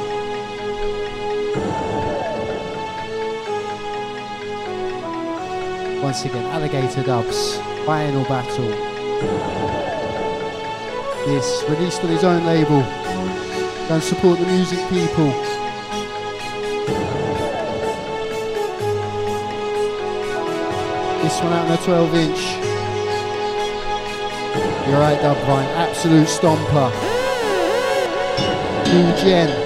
Speaker 2: Once again, Alligator Dubs, Final Battle. This, released on his own label. Go and support the music people. This one out on a 12 inch. You're right, Dubvine. Absolute stomper. New gen.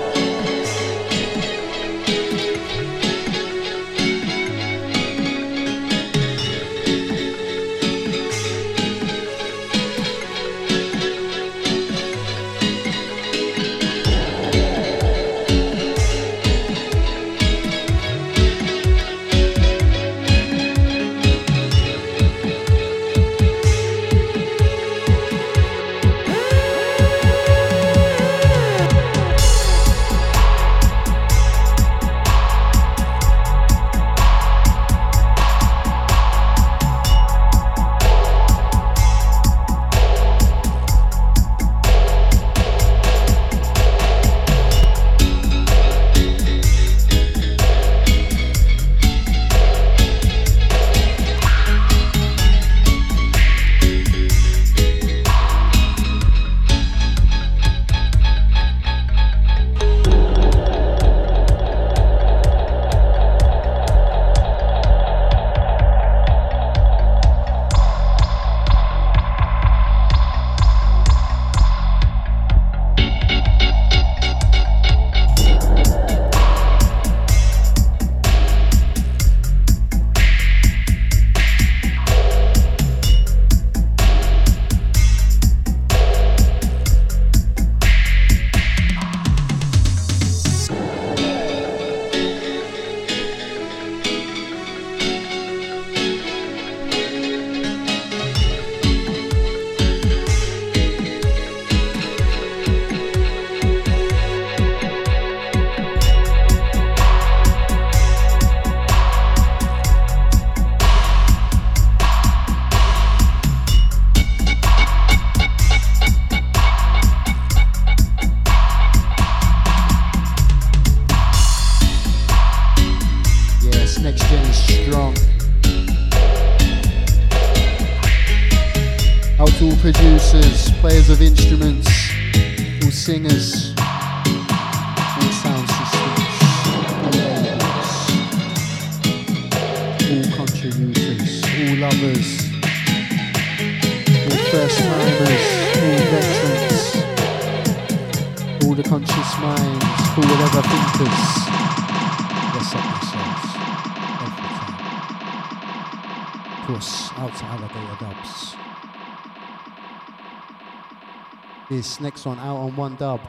Speaker 5: next one out on one dub.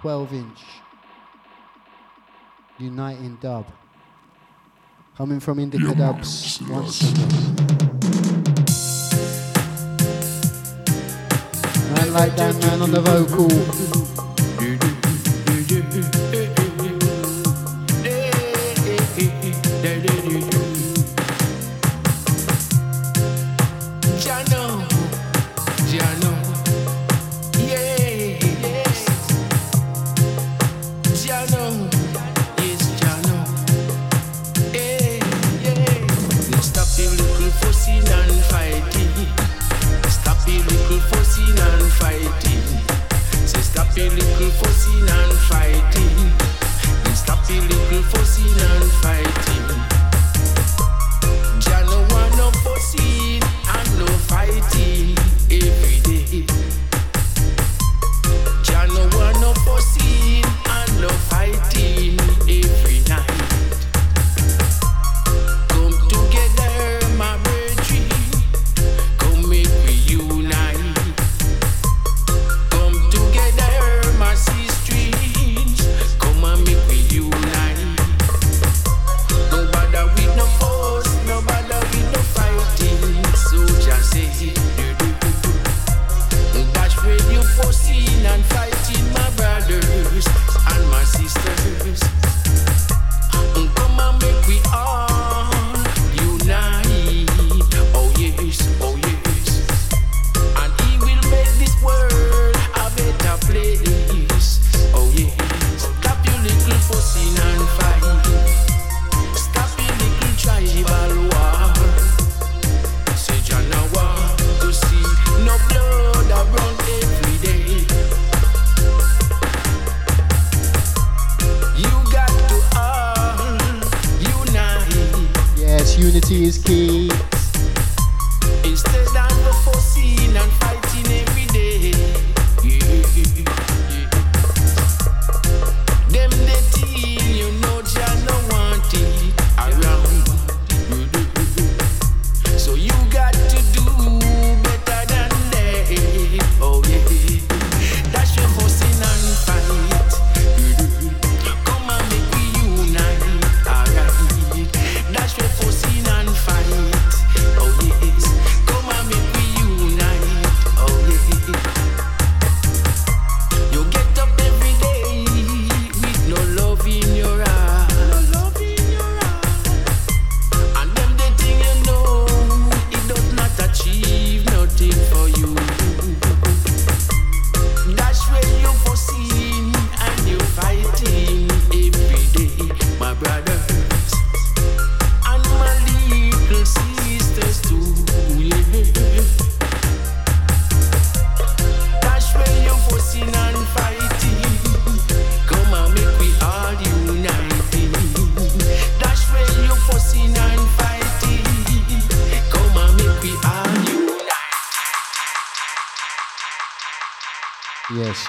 Speaker 5: 12 inch. Uniting dub. Coming from Indica Dubs. Once Man like that man on the vocal.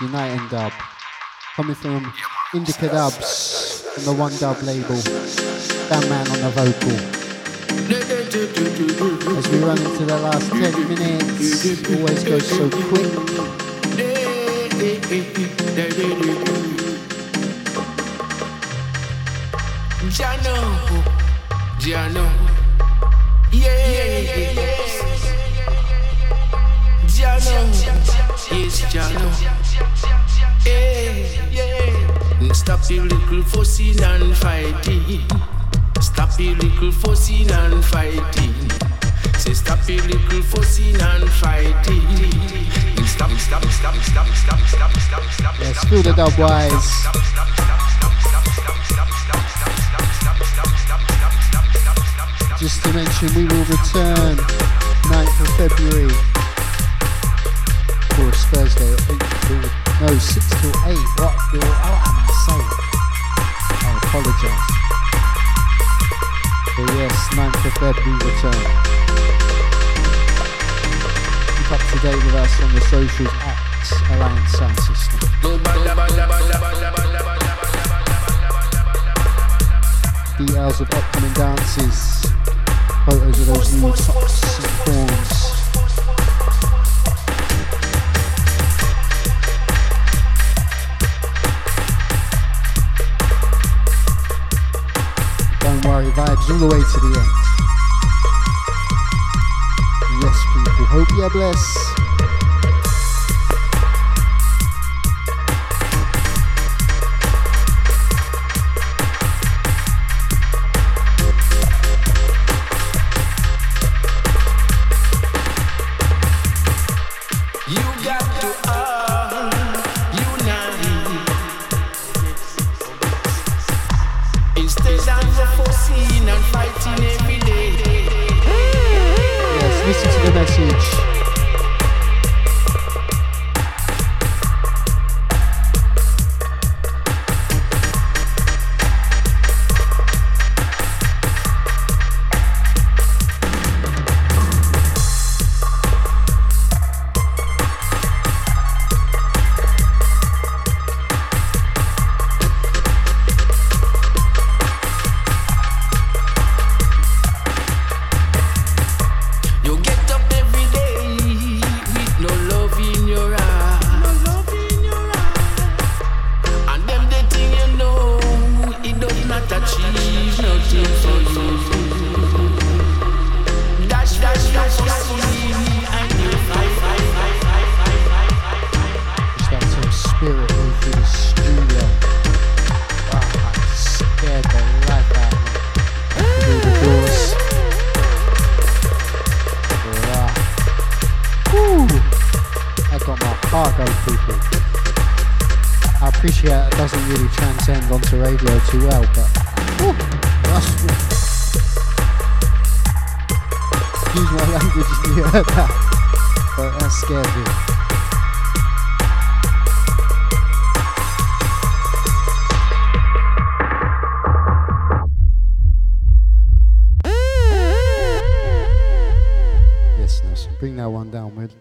Speaker 2: United and
Speaker 5: Dub. Coming from Indica Dubs and the One Dub label. That man on the vocal. As we run into the last 10 minutes, always goes so quick. Wise.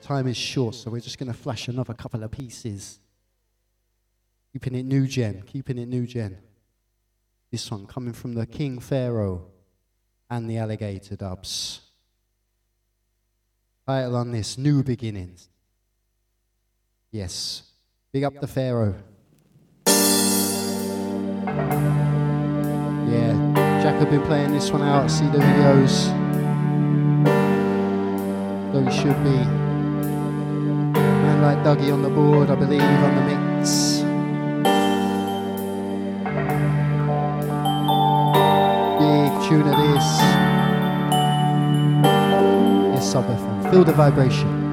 Speaker 2: time is short, so we're just going to flash another couple of pieces. Keeping it new gen, keeping it new gen. This one coming from the King Pharaoh and the Alligator Dubs. Title on this New Beginnings. Yes, big up the Pharaoh. Yeah, Jack have been playing this one out. See the videos. Though he should be sound like Dougie on the board, I believe, on the mix. Big tune of this. Yes, Sabbath. Feel the vibration.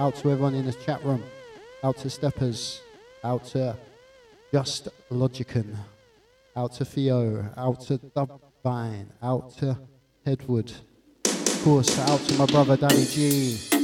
Speaker 2: out to everyone in the chat room, out to Steppers, out to Just Logican, out to Theo, out to Dubvine, out to Headwood. of course, out to my brother Danny G.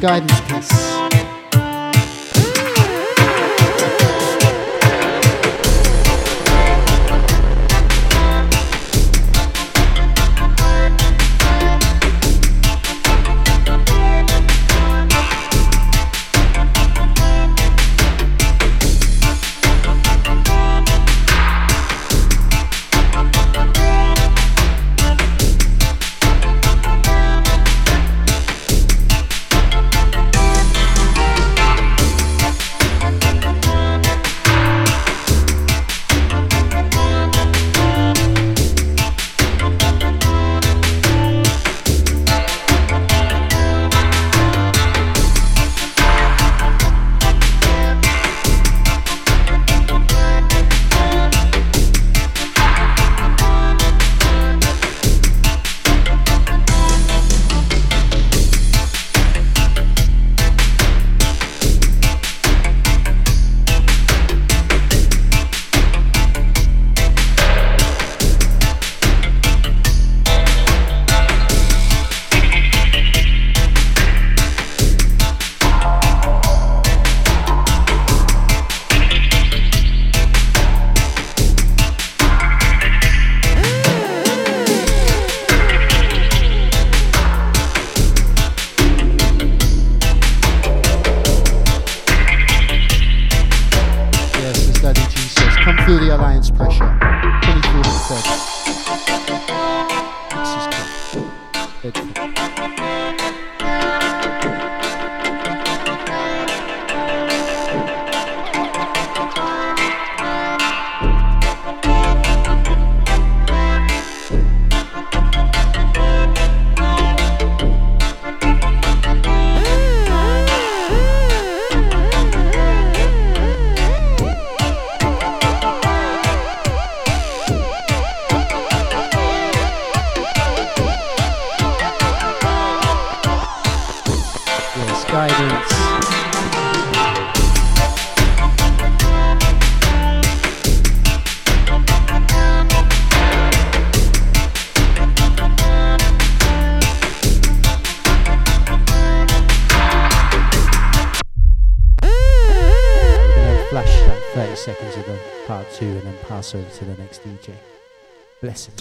Speaker 2: guidance piece. Over to the next DJ. Blessings.